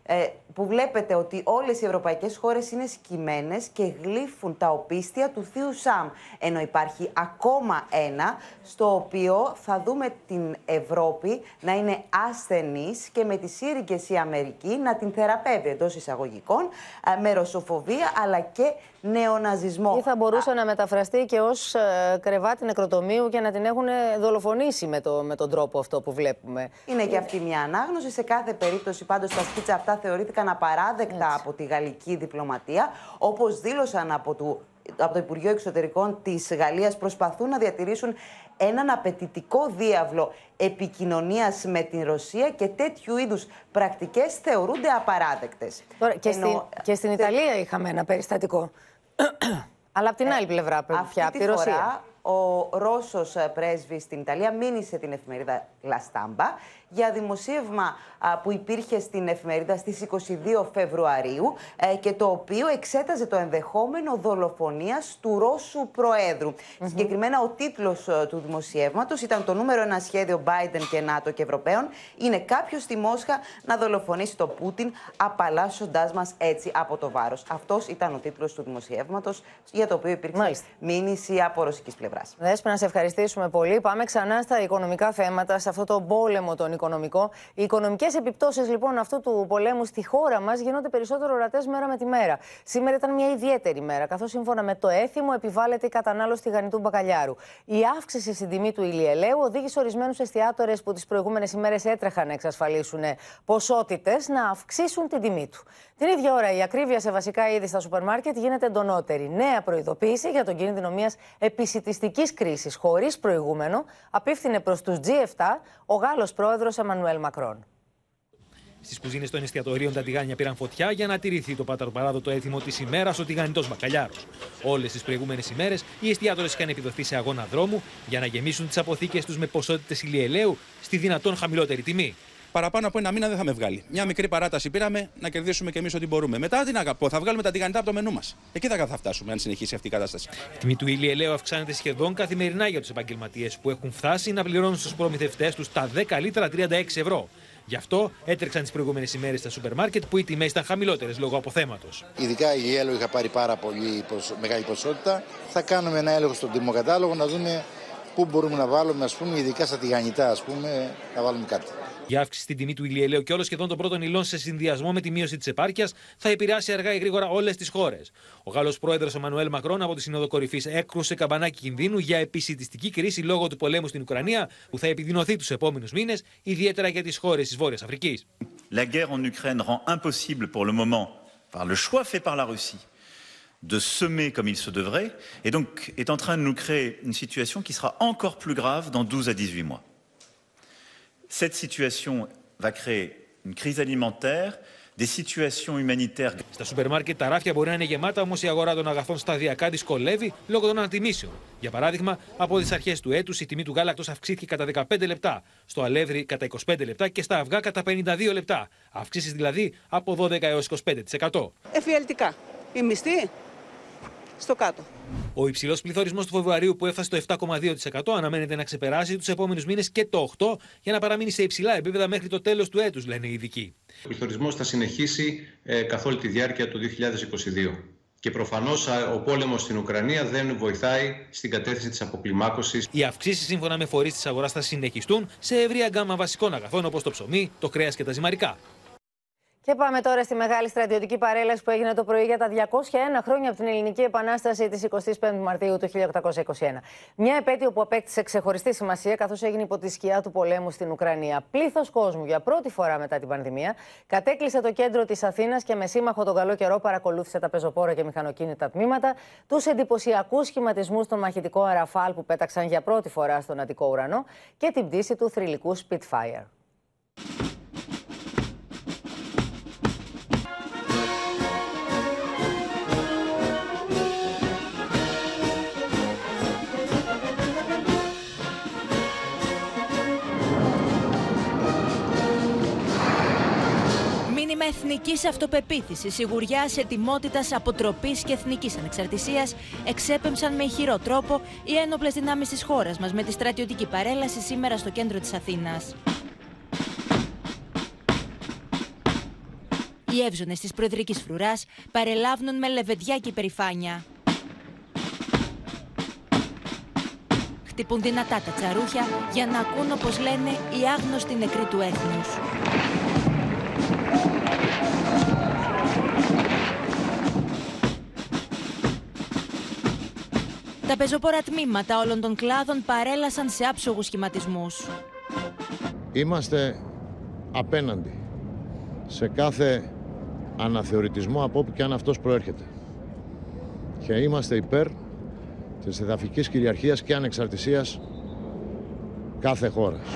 Speaker 52: που βλέπετε ότι όλες οι ευρωπαϊκές χώρες είναι σκημένες και γλύφουν τα οπίστια του Θείου Σαμ. Ενώ υπάρχει ακόμα ένα στο οποίο θα δούμε την Ευρώπη να είναι ασθενής και με τις σύρικες η Αμερική να την θεραπεύει εντός εισαγωγικών ε, με ρωσοφοβία αλλά και νεοναζισμό.
Speaker 2: Ή θα μπορούσε να μεταφραστεί και ως ε, κρεβάτι νεκροτομείου και να την έχουν δολοφονήσει με, το, με τον τρόπο αυτό που βλέπουμε.
Speaker 52: Είναι και αυτή μια ανάγνωση. Σε κάθε περίπτωση πάντως τα σκίτσα αυτά θεωρήθηκαν απαράδεκτα από τη γαλλική διπλωματία, όπως δήλωσαν από το, από το Υπουργείο Εξωτερικών της Γαλλίας, προσπαθούν να διατηρήσουν έναν απαιτητικό διάβλο επικοινωνίας με την Ρωσία και τέτοιου είδους πρακτικές θεωρούνται απαράδεκτες.
Speaker 2: Τώρα, και, Ενώ... στην, και στην Ιταλία είχαμε ένα περιστατικό. <clears throat> Αλλά από την ε, άλλη πλευρά πια, από τη Ρωσία.
Speaker 52: Ο Ρώσος πρέσβης στην Ιταλία μήνυσε την εφημερίδα Λαστάμπα για δημοσίευμα που υπήρχε στην εφημερίδα στις 22 Φεβρουαρίου ε, και το οποίο εξέταζε το ενδεχόμενο δολοφονίας του Ρώσου Προέδρου. Συγκεκριμένα ο τίτλος ε, του δημοσιεύματος ήταν το νούμερο ένα σχέδιο Biden και ΝΑΤΟ και Ευρωπαίων είναι κάποιος στη Μόσχα να δολοφονήσει τον Πούτιν απαλλάσσοντάς μας έτσι από το βάρος. Αυτός ήταν ο τίτλος του δημοσιεύματος για το οποίο υπήρξε μήνυση από ρωσικής πλευράς. πλευρά.
Speaker 2: Δέσποινα, να σε ευχαριστήσουμε πολύ. Πάμε ξανά στα οικονομικά θέματα, σε αυτό το πόλεμο τον οικονομικό. Οι οικονομικές επιπτώσεις λοιπόν αυτού του πολέμου στη χώρα μας γίνονται περισσότερο ορατές μέρα με τη μέρα. Σήμερα ήταν μια ιδιαίτερη μέρα, καθώς σύμφωνα με το έθιμο επιβάλλεται η κατανάλωση τηγανιτού μπακαλιάρου. Η αύξηση στην τιμή του ηλιελαίου οδήγησε ορισμένους εστιατόρες που τις προηγούμενες ημέρες έτρεχαν να εξασφαλίσουν ποσότητες να αυξήσουν την τιμή του. Την ίδια ώρα η ακρίβεια σε βασικά είδη στα σούπερ μάρκετ γίνεται εντονότερη. Νέα προειδοποίηση για τον κίνδυνο μιας επισητιστικής κρίσης χωρίς προηγούμενο απίφθινε προς τους G7 ο Γάλλος πρόεδρος Εμμανουέλ Μακρόν.
Speaker 53: Στις κουζίνες των εστιατορίων τα τηγάνια πήραν φωτιά για να τηρηθεί το πατροπαράδοτο έθιμο της ημέρας ο τηγανιτός μπακαλιάρο. Όλες τις προηγούμενες ημέρες οι εστιατόρες είχαν επιδοθεί σε αγώνα δρόμου για να γεμίσουν τις αποθήκες τους με ποσότητες ηλιελαίου στη δυνατόν χαμηλότερη τιμή.
Speaker 54: Παραπάνω από ένα μήνα δεν θα με βγάλει. Μια μικρή παράταση πήραμε να κερδίσουμε κι εμείς ό,τι μπορούμε. Μετά την αγαπώ, θα βγάλουμε τα τηγανιτά από το μενού μας. Εκεί θα, θα φτάσουμε, αν συνεχίσει αυτή η κατάσταση.
Speaker 53: Η τιμή του ηλιελαίου αυξάνεται σχεδόν καθημερινά για τους επαγγελματίες που έχουν φτάσει να πληρώνουν στους προμηθευτές τους τα 10 λίτρα 36 ευρώ. Γι' αυτό έτρεξαν τις προηγούμενες ημέρες στα σούπερ μάρκετ που οι τιμές ήταν χαμηλότερες λόγω αποθέματος.
Speaker 55: Ειδικά η Ιέλο είχα πάρει πάρα πολύ μεγάλη ποσότητα. Θα κάνουμε ένα έλεγχο στον τιμοκατάλογο να δούμε πού μπορούμε να βάλουμε, ας πούμε, ειδικά στα τηγανιτά, ας πούμε, να βάλουμε κάτι.
Speaker 53: Η αύξηση στην τιμή του ηλιελαίου και όλων σχεδόν των πρώτων υλών σε συνδυασμό με τη μείωση της επάρκειας θα επηρεάσει αργά ή γρήγορα όλες τις χώρες. Ο Γάλλος πρόεδρος Εμμανουέλ Μακρόν από τη Σύνοδο Κορυφή έκρουσε καμπανάκι κινδύνου για επισητιστική κρίση λόγω του πολέμου στην Ουκρανία που θα επιδεινωθεί τους επόμενους μήνες, ιδιαίτερα για τις χώρες της Βόρειας Αφρικής.
Speaker 56: La guerre en Ukraine rend impossible pour le moment, par le choix fait par la Russie, de semer comme il se devrait, et donc est en train de nous créer une situation qui sera encore plus grave dans 12 à 18 mois. Cette situation va créer une crise alimentaire, des situations humanitaires.
Speaker 53: Στα σούπερ μάρκετ τα ράφια μπορεί να είναι γεμάτα, όμως η αγορά των αγαθών σταδιακά δυσκολεύει λόγω των ανατιμήσεων. Για παράδειγμα, από τις αρχές του έτους η τιμή του γάλακτος αυξήθηκε κατά 15 λεπτά, στο αλεύρι κατά 25 λεπτά και στα αυγά κατά 52 λεπτά. Αυξήσεις δηλαδή από 12 έως 25%.
Speaker 57: Εφιαλτικά. Η μισθή στο κάτω.
Speaker 53: Ο υψηλός πληθωρισμός του Φεβρουαρίου που έφτασε στο 7,2% αναμένεται να ξεπεράσει τους επόμενους μήνες και το 8% για να παραμείνει σε υψηλά επίπεδα μέχρι το τέλος του έτους, λένε οι ειδικοί.
Speaker 58: Ο πληθωρισμός θα συνεχίσει ε, καθ' όλη τη διάρκεια του 2022. Και προφανώς ο πόλεμος στην Ουκρανία δεν βοηθάει στην κατεύθυνση της αποκλιμάκωσης.
Speaker 53: Οι αυξήσεις σύμφωνα με φορείς της αγοράς θα συνεχιστούν σε ευρία γκάμα βασικών αγαθών όπως το ψωμί, το κρέας και τα ζυμαρικά.
Speaker 2: Και πάμε τώρα στη μεγάλη στρατιωτική παρέλαση που έγινε το πρωί για τα 201 χρόνια από την Ελληνική Επανάσταση της 25 Μαρτίου του 1821. Μια επέτειο που απέκτησε ξεχωριστή σημασία καθώς έγινε υπό τη σκιά του πολέμου στην Ουκρανία. Πλήθος κόσμου για πρώτη φορά μετά την πανδημία κατέκλυσε το κέντρο της Αθήνας και με σύμμαχο τον καλό καιρό παρακολούθησε τα πεζοπόρα και μηχανοκίνητα τμήματα, τους εντυπωσιακούς σχηματισμούς στον μαχητικό αραφάλ που πέταξαν για πρώτη φορά στον Αττικό ουρανό και την πτήση του θρηλυκού Spitfire.
Speaker 59: Εθνικής αυτοπεποίθησης, σιγουριά, ετοιμότητας, αποτροπής και εθνικής ανεξαρτησίας εξέπεμψαν με ηχηρό τρόπο οι ένοπλες δυνάμεις της χώρας μας με τη στρατιωτική παρέλαση σήμερα στο κέντρο της Αθήνας. Οι εύζωνες της προεδρικής φρουράς παρελάβουν με λεβεδιά και υπερηφάνεια. Χτυπούν δυνατά τα τσαρούχια για να ακούν, όπως λένε, οι άγνωστοι νεκροί του έθνους. Τα πεζοπόρα τμήματα όλων των κλάδων παρέλασαν σε άψογους σχηματισμούς.
Speaker 60: Είμαστε απέναντι σε κάθε αναθεωρητισμό από όπου και αν αυτός προέρχεται. Και είμαστε υπέρ της εδαφικής κυριαρχίας και ανεξαρτησίας κάθε χώρας.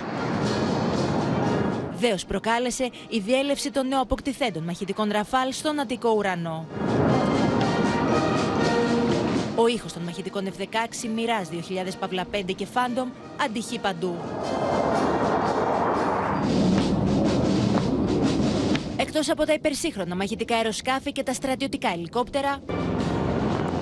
Speaker 59: Δέος προκάλεσε η διέλευση των νεοαποκτηθέντων μαχητικών ραφάλ στον Αττικό ουρανό. Ο ήχος των μαχητικών F-16 Μοιράς 2000 Παύλα 5 και Phantom αντυχεί παντού. Εκτός από τα υπερσύγχρονα μαχητικά αεροσκάφη και τα στρατιωτικά ελικόπτερα,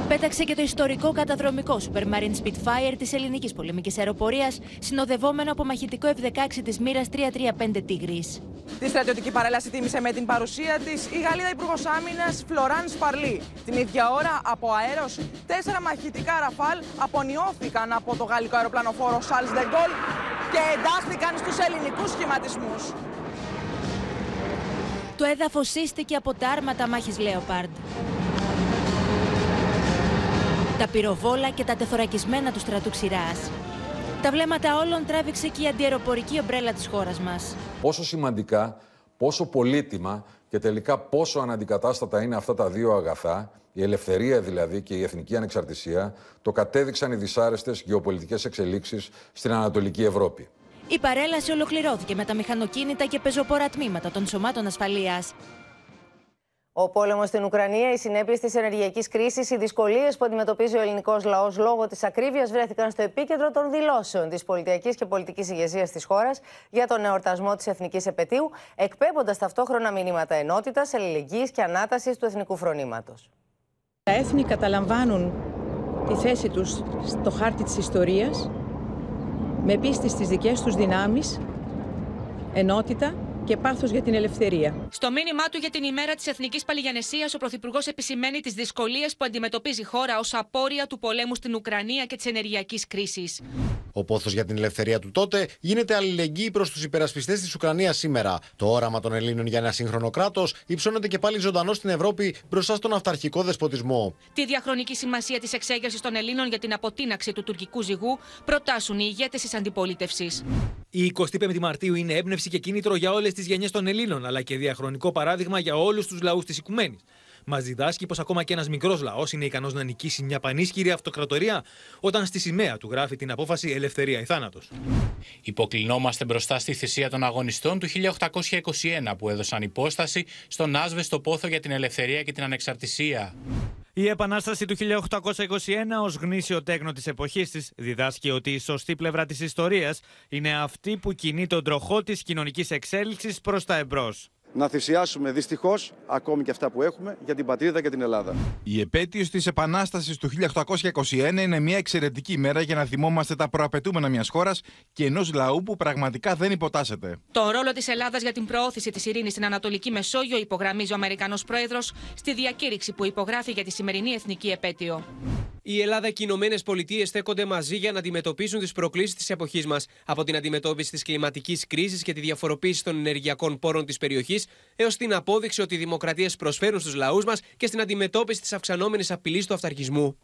Speaker 59: πέταξε και το ιστορικό καταδρομικό Supermarine Spitfire της ελληνικής πολεμικής αεροπορίας, συνοδευόμενο από μαχητικό F-16 της μοίρας 335 Tigris.
Speaker 61: Τη στρατιωτική παρέλαση τίμησε με την παρουσία της η Γαλλίδα Υπουργός Άμυνας Φλωράν Σπαρλί. Την ίδια ώρα, από αέρος, τέσσερα μαχητικά ραφάλ απονιώθηκαν από το γαλλικό αεροπλανοφόρο Charles de Gaulle και εντάχθηκαν στους ελληνικούς σχηματισμούς.
Speaker 59: Το έδαφος σύστηκε από τα άρματα μάχης Λέοπαρντ. Τα πυροβόλα και τα τεθωρακισμένα του στρατού ξηράς. Τα βλέμματα όλων τράβηξε και η αντιεροπορική ομπρέλα της χώρας μας.
Speaker 62: Πόσο σημαντικά, πόσο πολύτιμα και τελικά πόσο αναντικατάστατα είναι αυτά τα δύο αγαθά, η ελευθερία δηλαδή και η εθνική ανεξαρτησία, το κατέδειξαν οι δυσάρεστες γεωπολιτικές εξελίξεις στην Ανατολική Ευρώπη.
Speaker 59: Η παρέλαση ολοκληρώθηκε με τα μηχανοκίνητα και πεζοπόρα τμήματα των σωμάτων ασφαλείας.
Speaker 2: Ο πόλεμος στην Ουκρανία, οι συνέπειες της ενεργειακής κρίσης, οι δυσκολίες που αντιμετωπίζει ο ελληνικός λαός λόγω της ακρίβειας βρέθηκαν στο επίκεντρο των δηλώσεων της πολιτιακής και πολιτικής ηγεσίας της χώρας για τον εορτασμό της εθνικής επαιτίου, εκπέμποντας ταυτόχρονα μηνύματα ενότητας, αλληλεγγύης και ανάτασης του εθνικού φρονήματος.
Speaker 63: Τα έθνη καταλαμβάνουν τη θέση τους στο χάρτη της ιστορίας με πίστη στις δικές τους δυνάμεις, ενότητα και πάθος για την ελευθερία.
Speaker 59: Στο μήνυμά του για την ημέρα της Εθνικής Παλιγιανεσίας, ο Πρωθυπουργός επισημαίνει τις δυσκολίες που αντιμετωπίζει η χώρα ως απόρρια του πολέμου στην Ουκρανία και της ενεργειακής κρίσης.
Speaker 64: Ο πόθος για την ελευθερία του τότε γίνεται αλληλεγγύη προς τους υπερασπιστές της Ουκρανίας σήμερα. Το όραμα των Ελλήνων για ένα σύγχρονο κράτος υψώνεται και πάλι ζωντανό στην Ευρώπη μπροστά στον αυταρχικό δεσποτισμό.
Speaker 59: Τη διαχρονική σημασία της εξέγερσης των Ελλήνων για την αποτείναξη του τουρκικού ζυγού προτάσουν οι ηγέτες της αντιπολίτευσης.
Speaker 53: Η 25η Μαρτίου είναι έμπνευση και κίνητρο για όλες τις γενιές των Ελλήνων, αλλά και διαχρονικό παράδειγμα για όλους τους λαούς της Οικουμένης. Μας διδάσκει πως ακόμα και ένας μικρός λαός είναι ικανός να νικήσει μια πανίσχυρη αυτοκρατορία, όταν στη σημαία του γράφει την απόφαση ελευθερία ή θάνατος.
Speaker 65: Υποκλεινόμαστε μπροστά στη θυσία των αγωνιστών του 1821 που έδωσαν υπόσταση στον άσβεστο πόθο για την ελευθερία και την ανεξαρτησία.
Speaker 66: Η Επανάσταση του 1821 ως γνήσιο τέκνο της εποχής της διδάσκει ότι η σωστή πλευρά της ιστορίας είναι αυτή που κινεί τον τροχό της κοινωνικής εξέλιξης προς τα εμπρός
Speaker 67: να θυσιάσουμε δυστυχώς ακόμη και αυτά που έχουμε για την πατρίδα και την Ελλάδα.
Speaker 51: Η επέτειος της Επανάστασης του 1821 είναι μια εξαιρετική ημέρα για να θυμόμαστε τα προαπαιτούμενα μιας χώρας και ενός λαού που πραγματικά δεν υποτάσσεται.
Speaker 59: Το ρόλο της Ελλάδας για την προώθηση της ειρήνης στην Ανατολική Μεσόγειο υπογραμμίζει ο Αμερικανός Πρόεδρος στη διακήρυξη που υπογράφει για τη σημερινή εθνική επέτειο.
Speaker 43: Η Ελλάδα και οι Ηνωμένες Πολιτείες στέκονται μαζί για να αντιμετωπίσουν τις προκλήσεις της εποχής μας, από την αντιμετώπιση της κλιματικής κρίσης και τη διαφοροποίηση των ενεργειακών πόρων της περιοχής, έως την απόδειξη ότι οι δημοκρατίες προσφέρουν στους λαούς μας και στην αντιμετώπιση της αυξανόμενης απειλής του αυταρχισμού.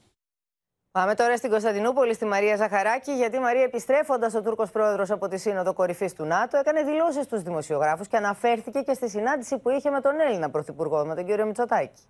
Speaker 2: Πάμε τώρα στην Κωνσταντινούπολη, στη Μαρία Ζαχαράκη, γιατί η Μαρία, επιστρέφοντας ο Τούρκος πρόεδρος από τη Σύνοδο Κορυφής του ΝΑΤΟ, έκανε δηλώσεις στους δημοσιογράφους και αναφέρθηκε και στη συνάντηση που είχε με τον Έλληνα Πρωθυπουργό, με τον κύριο Μητσοτάκη.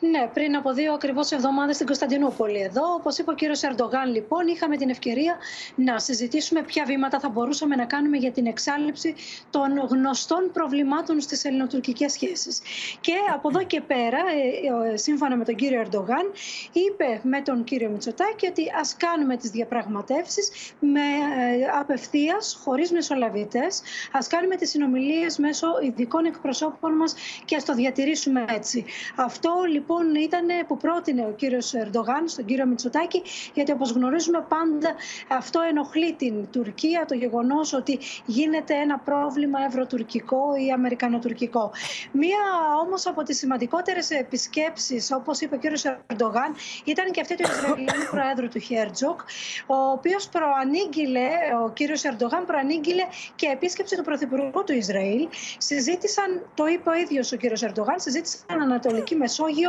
Speaker 68: Ναι, πριν από δύο ακριβώς εβδομάδες στην Κωνσταντινούπολη. Εδώ, όπως είπε ο κύριος Ερντογάν, λοιπόν, είχαμε την ευκαιρία να συζητήσουμε ποια βήματα θα μπορούσαμε να κάνουμε για την εξάλληψη των γνωστών προβλημάτων στις ελληνοτουρκικές σχέσεις. Και από εδώ και πέρα, ε, ε, σύμφωνα με τον κύριο Ερντογάν, είπε με τον κύριο Μητσοτάκη ότι ας κάνουμε τις διαπραγματεύσεις με ε, απευθείας, χωρίς μεσολαβητές, ας κάνουμε τις συνομιλίες μέσω ειδικών εκπροσώπων μας και ας το διατηρήσουμε έτσι. Αυτό λοιπόν ήταν που πρότεινε ο κύριος Ερντογάν στον κύριο Μητσοτάκη, γιατί όπως γνωρίζουμε πάντα αυτό ενοχλεί την Τουρκία, το γεγονός ότι γίνεται ένα πρόβλημα ευρωτουρκικό ή αμερικανοτουρκικό. Μία όμως από τις σημαντικότερες επισκέψεις, όπως είπε ο κύριος Ερντογάν, ήταν και αυτή του Ισραηλινού Προέδρου του Χέρτζοκ, ο οποίος προανήγγειλε, ο κύριος Ερντογάν προανήγγειλε και επίσκεψη του Πρωθυπουργού του Ισραήλ. Συζήτησαν, το είπε ο ίδιος ο κύριος Ερντογάν, συζήτησαν Ανατολική Μεσόγειο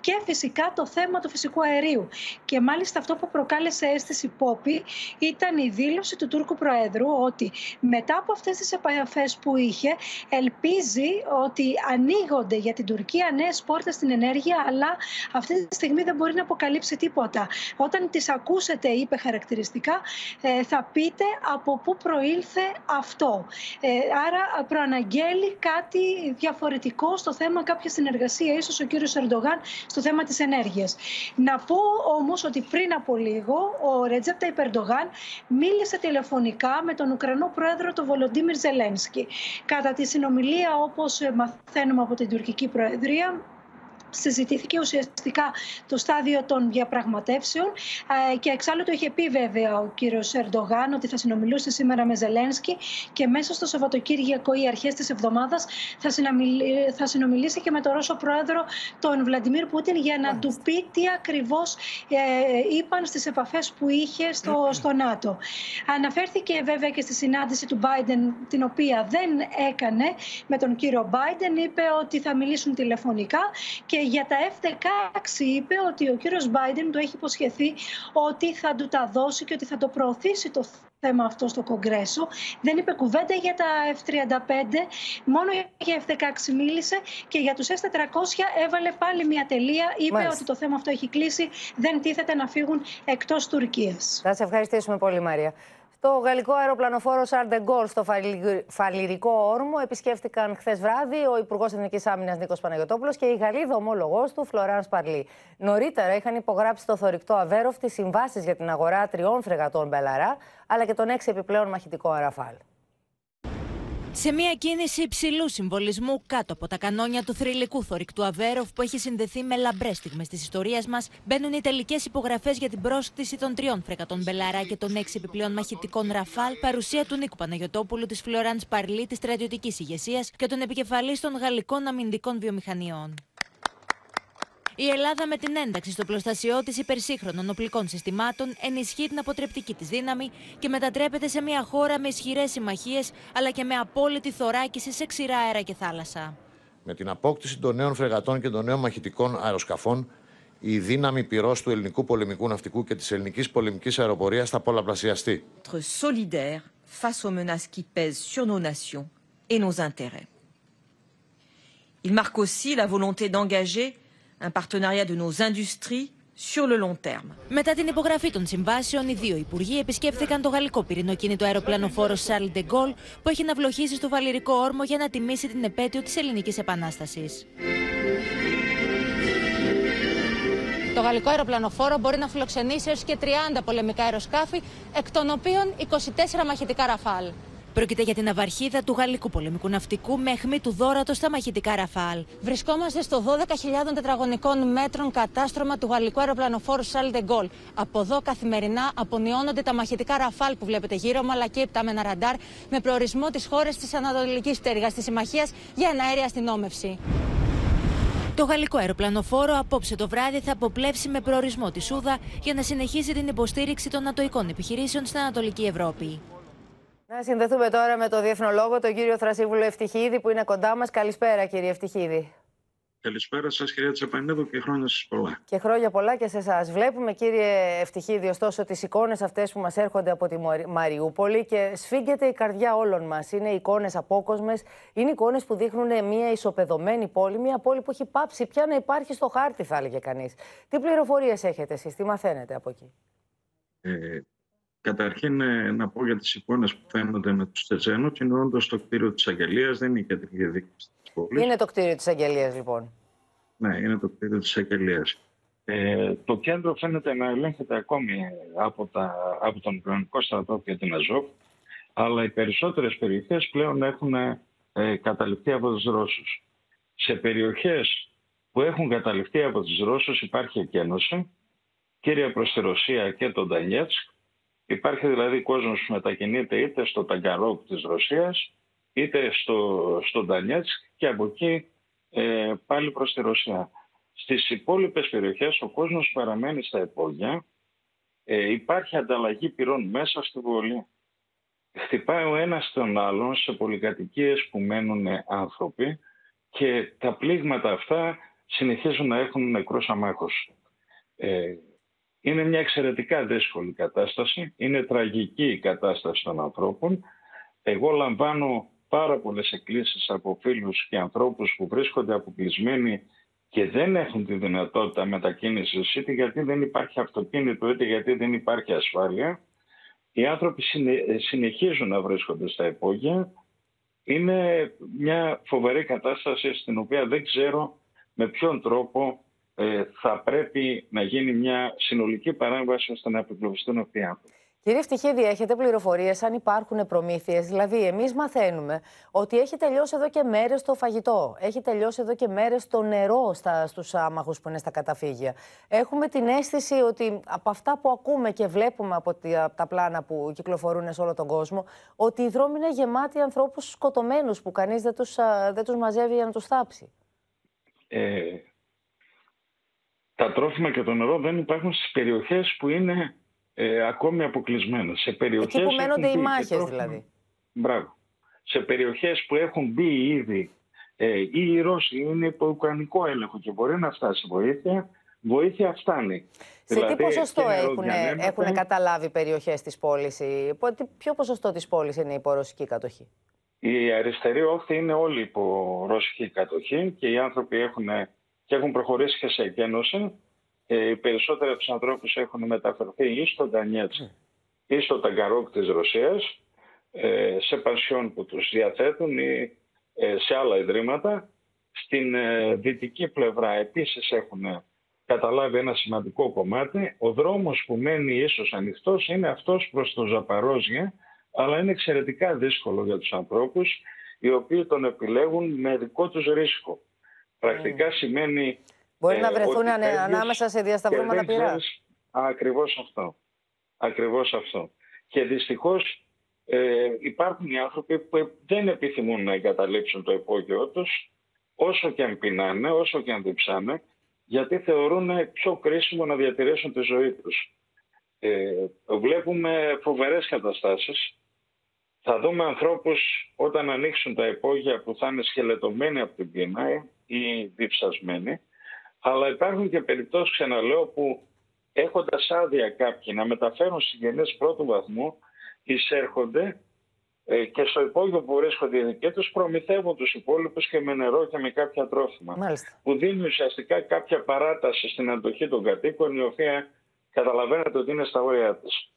Speaker 68: και φυσικά το θέμα του φυσικού αερίου. Και μάλιστα αυτό που προκάλεσε αίσθηση πόπη ήταν η δήλωση του Τούρκου Προέδρου ότι μετά από αυτές τις επαφές που είχε ελπίζει ότι ανοίγονται για την Τουρκία νέες πόρτες στην ενέργεια αλλά αυτή τη στιγμή δεν μπορεί να αποκαλύψει τίποτα. Όταν τις ακούσετε είπε χαρακτηριστικά ε, θα πείτε από πού προήλθε αυτό. Ε, άρα προαναγγέλει κάτι διαφορετικό στο θέμα κάποια συνεργασία. Ίσως ο κύριος Ερντογάν στο θέμα της ενέργειας. Να πω όμως ότι πριν από λίγο ο Ρετζέπτα Υπερντογάν μίλησε τηλεφωνικά με τον Ουκρανό πρόεδρο, τον Βολοντίμιρ Ζελένσκι. Κατά τη συνομιλία, όπως μαθαίνουμε από την τουρκική προεδρία, συζητήθηκε ουσιαστικά το στάδιο των διαπραγματεύσεων και εξάλλου το είχε πει βέβαια ο κύριος Ερντογάν ότι θα συνομιλούσε σήμερα με Ζελένσκι και μέσα στο Σαββατοκύριακο ή αρχές της εβδομάδας θα, θα συνομιλήσει και με τον Ρώσο πρόεδρο τον Βλαντιμίρ Πούτιν για να του πει τι ακριβώς ε, είπαν στις επαφές που είχε στο, στο ΝΑΤΟ. Αναφέρθηκε βέβαια και στη συνάντηση του Biden, την οποία δεν έκανε με τον κύριο Biden. Είπε ότι θα μιλήσουν τηλεφωνικά και για τα F-16 είπε ότι ο κύριος Biden του έχει υποσχεθεί ότι θα του τα δώσει και ότι θα το προωθήσει το θέμα αυτό στο Κογκρέσο. Δεν είπε κουβέντα για τα F-35, μόνο για F-16 μίλησε και για τους S-400 έβαλε πάλι μια τελεία. Είπε ότι το θέμα αυτό έχει κλείσει, δεν τίθεται να φύγουν εκτός Τουρκίας.
Speaker 2: Θα σε ευχαριστήσουμε πολύ Μαρία. Το γαλλικό αεροπλανοφόρο Σαρντεγκόλ στο Φαλυρικό Όρμο επισκέφτηκαν χθες βράδυ ο Υπουργός Εθνικής Άμυνας Νίκος Παναγιοτόπουλος και η Γαλλίδα ομόλογός του Φλωράν Σπαρλί. Νωρίτερα είχαν υπογράψει το θωρηκτό Αβέροφ τις συμβάσεις για την αγορά τριών φρεγατών Μπελαρά αλλά και των έξι επιπλέον μαχητικών Rafale.
Speaker 59: Σε μια κίνηση υψηλού συμβολισμού κάτω από τα κανόνια του θρυλικού θωρηκτού Αβέροφ που έχει συνδεθεί με λαμπρές στιγμές της ιστορίας μας, μπαίνουν οι τελικές υπογραφές για την πρόσκτηση των τριών φρεκατών Μπελαρά και των έξι επιπλέον μαχητικών Rafale, παρουσία του Νίκου Παναγιοτόπουλου, της Φλοράνς Παρλί, της στρατιωτικής ηγεσίας και των επικεφαλής των γαλλικών αμυντικών βιομηχανιών. Η Ελλάδα με την ένταξη στο πλωστασιό της υπερσύγχρονων οπλικών συστημάτων ενισχύει την αποτρεπτική της δύναμη και μετατρέπεται σε μια χώρα με ισχυρές συμμαχίες αλλά και με απόλυτη θωράκιση σε ξηρά αέρα και θάλασσα.
Speaker 60: Με την απόκτηση των νέων φρεγατών και των νέων μαχητικών αεροσκαφών, η δύναμη πυρός του ελληνικού πολεμικού ναυτικού και της ελληνικής πολεμικής αεροπορίας θα πολλαπλασιαστεί.
Speaker 69: solidaire face aux menaces qui pèsent sur nos nations et nos intérêts. Il marque aussi la volonté d'engager un partenariat de nos industries sur le long terme.
Speaker 59: Μετά την υπογραφή των συμβάσεων, οι δύο υπουργοί επισκέφθηκαν το γαλλικό πυρηνοκίνητο αεροπλανοφόρο Charles de Gaulle, που έχει ναυλοχήσει στο Βαλυρικό όρμο για να τιμήσει την επέτειο της Ελληνικής Επανάστασης. Το γαλλικό αεροπλανοφόρο μπορεί να φιλοξενήσει έως και 30 πολεμικά αεροσκάφη, εκ των οποίων 24 μαχητικά ραφάλ. Πρόκειται για την αυαρχίδα του γαλλικού πολεμικού ναυτικού με αιχμή του δόρατο στα μαχητικά Ραφάλ. Βρισκόμαστε στο 12.000 τετραγωνικών μέτρων κατάστρωμα του γαλλικού αεροπλανοφόρου Σαλ Γκολ. Από εδώ καθημερινά απονιώνονται τα μαχητικά Ραφάλ που βλέπετε γύρω μου, αλλά και υπτάμενα ραντάρ με προορισμό τις χώρες της Ανατολικής Πτέρυγας της Συμμαχίας για εναέρια αστυνόμευση. Το γαλλικό αεροπλανοφόρο απόψε το βράδυ θα αποπλέψει με προορισμό τη Σούδα για να συνεχίσει την υποστήριξη των ατοικών επιχειρήσεων στην Ανατολική Ευρώπη.
Speaker 2: Να συνδεθούμε τώρα με το Διεθνολόγο, τον κύριο Θρασίβουλο Ευτυχίδη, που είναι κοντά μας. Καλησπέρα, κύριε Ευτυχίδη.
Speaker 70: Καλησπέρα σας, κυρία Τσαπανίδου, και χρόνια σας πολλά.
Speaker 2: Και χρόνια πολλά και σε εσάς. Βλέπουμε, κύριε Ευτυχίδη, ωστόσο, τις εικόνες αυτές που μας έρχονται από τη Μαριούπολη και σφίγγεται η καρδιά όλων μας. Είναι εικόνες απόκοσμες, είναι εικόνες που δείχνουν μια ισοπεδωμένη πόλη, μια πόλη που έχει πάψει πια να υπάρχει στο χάρτη, θα έλεγε κανείς. Τι πληροφορίες έχετε εσείς, τι μαθαίνετε από εκεί;
Speaker 70: Ε, Καταρχήν, ε, να πω για τις εικόνες που φαίνονται με τους Τσετσένους, είναι όντως το κτίριο της Αγγελίας, δεν είναι η κεντρική διοίκηση της πόλης.
Speaker 2: Είναι το κτίριο της Αγγελίας, λοιπόν.
Speaker 70: Ναι, είναι το κτίριο της Αγγελίας. Ε, το κέντρο φαίνεται να ελέγχεται ακόμη από, τα, από τον Ουκρανικό στρατό και την Αζόφ, αλλά οι περισσότερες περιοχές πλέον έχουν ε, καταληφθεί από τους Ρώσους. Σε περιοχές που έχουν καταληφθεί από τους Ρώσους υπάρχει εκένωση, κύρια προς τη Ρωσία και τον Ντανιέτσκ, Υπάρχει δηλαδή κόσμος που μετακινείται είτε στο Ταγκαρόκ της Ρωσίας, είτε στο, στο Ντανιέτσκ και από εκεί ε, πάλι προς τη Ρωσία. Στις υπόλοιπες περιοχές ο κόσμος παραμένει στα υπόγεια. Ε, υπάρχει ανταλλαγή πυρών μέσα στη βολή. Χτυπάει ο ένας τον άλλον σε πολυκατοικίες που μένουν άνθρωποι και τα πλήγματα αυτά συνεχίζουν να έχουν νεκρούς αμάχους. Ε, είναι μια εξαιρετικά δύσκολη κατάσταση. Είναι τραγική η κατάσταση των ανθρώπων. Εγώ λαμβάνω πάρα πολλές εκκλήσεις από φίλους και ανθρώπους που βρίσκονται αποκλεισμένοι και δεν έχουν τη δυνατότητα μετακίνησης είτε γιατί δεν υπάρχει αυτοκίνητο είτε γιατί δεν υπάρχει ασφάλεια. Οι άνθρωποι συνεχίζουν να βρίσκονται στα υπόγεια. Είναι μια φοβερή κατάσταση στην οποία δεν ξέρω με ποιον τρόπο ε, θα πρέπει να γίνει μια συνολική παρέμβαση ώστε να επιβληθούν αυτοί οι άνθρωποι.
Speaker 2: Κύριε Ευτυχίδη, έχετε πληροφορίες αν υπάρχουν προμήθειες; Δηλαδή, εμείς μαθαίνουμε ότι έχει τελειώσει εδώ και μέρες το φαγητό. Έχει τελειώσει εδώ και μέρες το νερό στους άμαχους που είναι στα καταφύγια. Έχουμε την αίσθηση ότι από αυτά που ακούμε και βλέπουμε από τα πλάνα που κυκλοφορούν σε όλο τον κόσμο, ότι οι δρόμοι είναι γεμάτοι ανθρώπους σκοτωμένους που κανείς δεν τους δεν τους μαζεύει για να τους θάψει.
Speaker 70: Ε, τα τρόφιμα και το νερό δεν υπάρχουν στις περιοχές που είναι ε, ακόμη αποκλεισμένες. Σε περιοχές
Speaker 2: Εκεί που μένονται οι μάχες δηλαδή.
Speaker 70: Μπράβο. Σε περιοχές που έχουν μπει ήδη ε, ή οι Ρώσοι είναι υπό ουκρανικό έλεγχο και μπορεί να φτάσει βοήθεια, βοήθεια φτάνει.
Speaker 2: Σε δηλαδή, τι ποσοστό έχουν, έχουν καταλάβει περιοχές της πόλης, ποιο ποσοστό της πόλης είναι υπό ρωσική κατοχή;
Speaker 70: Η αριστερή όχθη είναι όλοι υπό ρωσική κατοχή και οι άνθρωποι έχουν, και έχουν προχωρήσει και σε εκένωση ε, οι περισσότεροι από τους ανθρώπους έχουν μεταφερθεί ή στο Ντανιέτ ή στο Ταγκαρόκ της Ρωσίας, ε, σε πανσιόν που τους διαθέτουν ή ε, σε άλλα ιδρύματα. Στην δυτική πλευρά επίσης έχουν καταλάβει ένα σημαντικό κομμάτι. Ο δρόμος που μένει ίσως ανοιχτός είναι αυτός προς το Ζαπαρόζια, αλλά είναι εξαιρετικά δύσκολο για τους ανθρώπους οι οποίοι τον επιλέγουν με δικό τους ρίσκο. Πρακτικά σημαίνει
Speaker 2: Μπορεί ε, να βρεθούν ανάμεσα σε διασταυρούμενα πειρά.
Speaker 70: Ακριβώς αυτό. Ακριβώς αυτό. Και δυστυχώς ε, υπάρχουν οι άνθρωποι που δεν επιθυμούν να εγκαταλείψουν το υπόγειό τους όσο και αν πεινάνε, όσο και αν διψάνε, γιατί θεωρούν πιο κρίσιμο να διατηρήσουν τη ζωή τους. Ε, βλέπουμε φοβερές καταστάσεις. Θα δούμε ανθρώπους όταν ανοίξουν τα υπόγεια που θα είναι σκελετωμένοι από την πείνα ή διψασμένοι αλλά υπάρχουν και περιπτώσεις, ξαναλέω, που έχοντας άδεια κάποιοι να μεταφέρουν συγγενείς πρώτου βαθμού, εισέρχονται ε, και στο υπόγειο που βρίσκονται οι δικοί τους προμηθεύουν τους υπόλοιπους και με νερό και με κάποια τρόφιμα.
Speaker 2: Μάλιστα.
Speaker 70: Που δίνει ουσιαστικά κάποια παράταση στην αντοχή των κατοίκων, η οποία καταλαβαίνετε ότι είναι στα όρια της.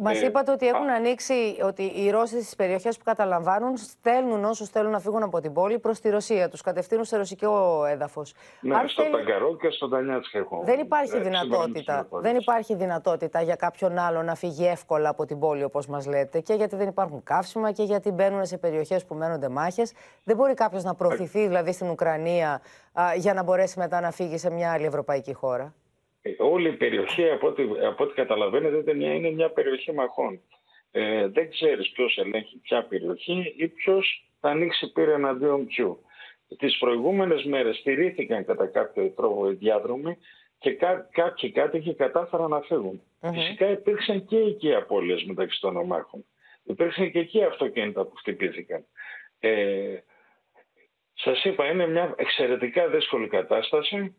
Speaker 2: Μας ε, είπατε ότι έχουν ανοίξει, ότι οι Ρώσοι στις περιοχές που καταλαμβάνουν στέλνουν όσους θέλουν να φύγουν από την πόλη προς τη Ρωσία. Τους κατευθύνουν σε ρωσικό έδαφος.
Speaker 70: Ναι, στο θέλει... Ταγκαρό και στο Τανιάτσικ έχω.
Speaker 2: Δεν υπάρχει, δυνατότητα, δεν υπάρχει δυνατότητα για κάποιον άλλο να φύγει εύκολα από την πόλη, όπως μας λέτε. Και γιατί δεν υπάρχουν καύσιμα και γιατί μπαίνουν σε περιοχές που μένονται μάχες. Δεν μπορεί κάποιος να προωθηθεί δηλαδή στην Ουκρανία α, για να μπορέσει μετά να φύγει σε μια άλλη ευρωπαϊκή χώρα;
Speaker 70: Ε, όλη η περιοχή, από ό,τι, από ό,τι καταλαβαίνετε, είναι μια περιοχή μαχών. Ε, δεν ξέρεις ποιος ελέγχει ποια περιοχή ή ποιος θα ανοίξει πύρα εναντίον ποιου. Τις προηγούμενες μέρες στηρίθηκαν κατά κάποιο τρόπο οι διάδρομοι και κά, κάποιοι κάτοικοι κατάφεραν να φύγουν. Mm-hmm. Φυσικά υπήρξαν και εκεί απώλειες μεταξύ των ομάχων. Υπήρξαν και εκεί αυτοκίνητα που χτυπήθηκαν. Ε, σας είπα, είναι μια εξαιρετικά δύσκολη κατάσταση.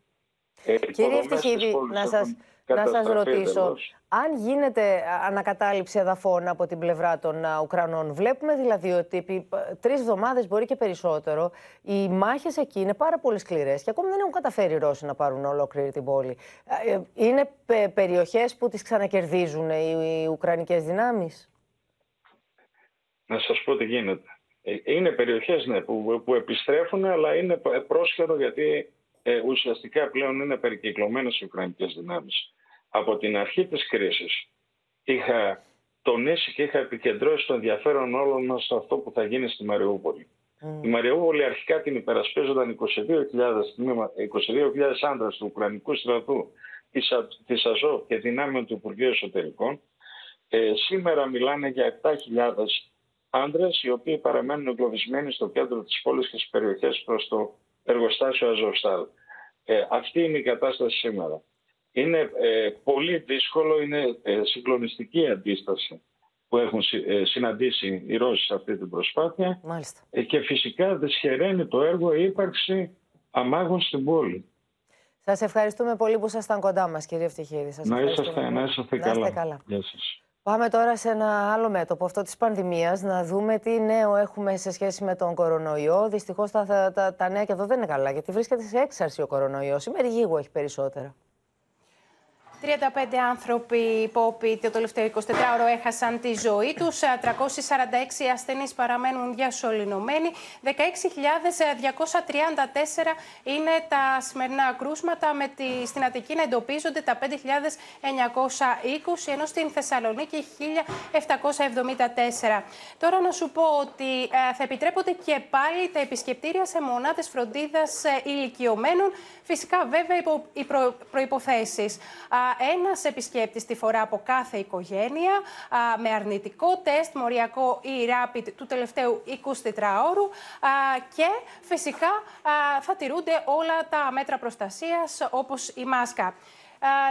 Speaker 2: Ε, Κύριε Ευτυχίδη, να σας, να σας ρωτήσω, αν γίνεται ανακατάληψη εδαφών από την πλευρά των Ουκρανών, βλέπουμε δηλαδή ότι επί τρεις εβδομάδες μπορεί και περισσότερο, οι μάχες εκεί είναι πάρα πολύ σκληρές και ακόμη δεν έχουν καταφέρει οι Ρώσοι να πάρουν ολόκληρη την πόλη. Ε, είναι περιοχές που τις ξανακερδίζουν οι Ουκρανικές δυνάμεις;
Speaker 70: Να σας πω τι γίνεται. Ε, είναι περιοχές ναι, που, που επιστρέφουν, αλλά είναι πρόσχερο γιατί ε, ουσιαστικά πλέον είναι περικυκλωμένες οι Ουκρανικές δυνάμεις. Από την αρχή της κρίσης είχα τονίσει και είχα επικεντρώσει το ενδιαφέρον όλων μας σε αυτό που θα γίνει στη Μαριούπολη. Mm. Η Μαριούπολη αρχικά την υπερασπίζονταν 22.000, 22 άντρες του Ουκρανικού στρατού της ΑΖΟ και δυνάμεων του Υπουργείου Εσωτερικών. Ε, σήμερα μιλάνε για 7.000 άντρες οι οποίοι παραμένουν εγκλωβισμένοι στο κέντρο της πόλης και στις περιοχές προς το εργοστάσιο Αζοστάλ. Ε, αυτή είναι η κατάσταση σήμερα. Είναι ε, πολύ δύσκολο, είναι ε, συγκλονιστική αντίσταση που έχουν ε, συναντήσει οι Ρώσοι σε αυτή την προσπάθεια
Speaker 2: Μάλιστα.
Speaker 70: Ε, και φυσικά δυσχεραίνει το έργο η ύπαρξη αμάγων στην πόλη.
Speaker 2: Σας ευχαριστούμε πολύ που ήσασταν κοντά μας κύριε Ευτυχίδη.
Speaker 70: Σας να είσαστε, να είσαστε καλά.
Speaker 2: καλά.
Speaker 70: Γεια σας.
Speaker 2: Πάμε τώρα σε ένα άλλο μέτωπο, αυτό της πανδημίας, να δούμε τι νέο έχουμε σε σχέση με τον κορονοϊό. Δυστυχώς τα, τα, τα νέα και εδώ δεν είναι καλά, γιατί βρίσκεται σε έξαρση ο κορονοϊός. Η Μεριγίγου έχει περισσότερα.
Speaker 71: 35 άνθρωποι υπόποι το τελευταίο 24ωρο έχασαν τη ζωή τους. 346 ασθενείς παραμένουν διασωληνωμένοι. 16.234 είναι τα σημερινά κρούσματα. Με τη, στην Αττική να εντοπίζονται τα 5.920, ενώ στην Θεσσαλονίκη 1.774. Τώρα να σου πω ότι ε, θα επιτρέπονται και πάλι τα επισκεπτήρια σε μονάδες φροντίδας ε, ηλικιωμένων. Φυσικά, βέβαια, υπό οι προ, προϋποθέσεις. Ένας επισκέπτης τη φορά από κάθε οικογένεια με αρνητικό τεστ, μοριακό ή rapid του τελευταίου 24ωρου και φυσικά θα τηρούνται όλα τα μέτρα προστασίας όπως η μάσκα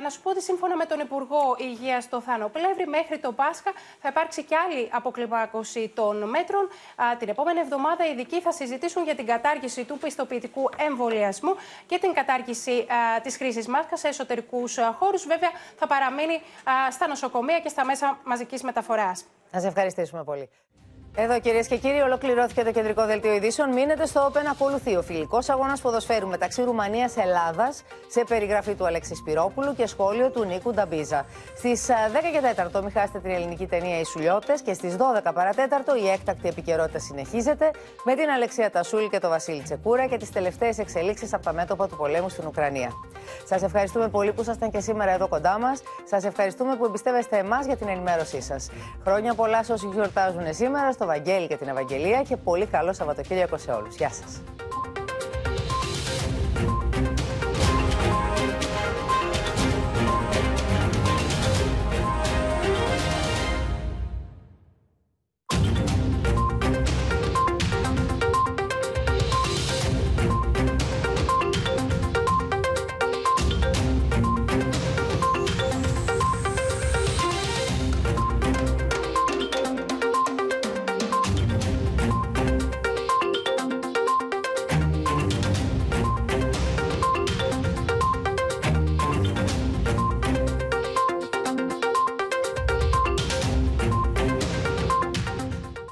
Speaker 71: να σου πω ότι σύμφωνα με τον Υπουργό Υγείας το Θάνο Πλεύρη, μέχρι το Πάσχα θα υπάρξει και άλλη αποκλιμάκωση των μέτρων. την επόμενη εβδομάδα οι ειδικοί θα συζητήσουν για την κατάργηση του πιστοποιητικού εμβολιασμού και την κατάργηση της χρήσης μάσκα σε εσωτερικούς χώρους. Βέβαια, θα παραμείνει στα νοσοκομεία και στα μέσα μαζικής μεταφοράς.
Speaker 2: Να σε ευχαριστήσουμε πολύ. Εδώ κυρίες και κύριοι, ολοκληρώθηκε το κεντρικό δελτίο ειδήσεων. Μείνετε στο Open. Ακολουθεί ο φιλικός αγώνας ποδοσφαίρου μεταξύ Ρουμανίας Ελλάδας σε περιγραφή του Αλέξης Σπυρόπουλου και σχόλιο του Νίκου Νταμπίζα. Στις 10 και 4 μην χάσετε την ελληνική ταινία Οι Σουλιώτες και στις 12 παρατέταρτο η έκτακτη επικαιρότητα συνεχίζεται με την Αλεξία Τασούλη και τον Βασίλη Τσεκούρα και τις τελευταίες εξελίξεις από τα μέτωπα του πολέμου στην Ουκρανία. Σας ευχαριστούμε πολύ που ήσασταν και σήμερα εδώ κοντά μας. Σας ευχαριστούμε που εμπιστεύεστε εμάς για την ενημέρωσή σας. Χρόνια πολλά σε όσοι γιορτάζουν σήμερα, στο Βαγγέλη και την Ευαγγελία και πολύ καλό Σαββατοκύριακο σε όλους. Γεια σας.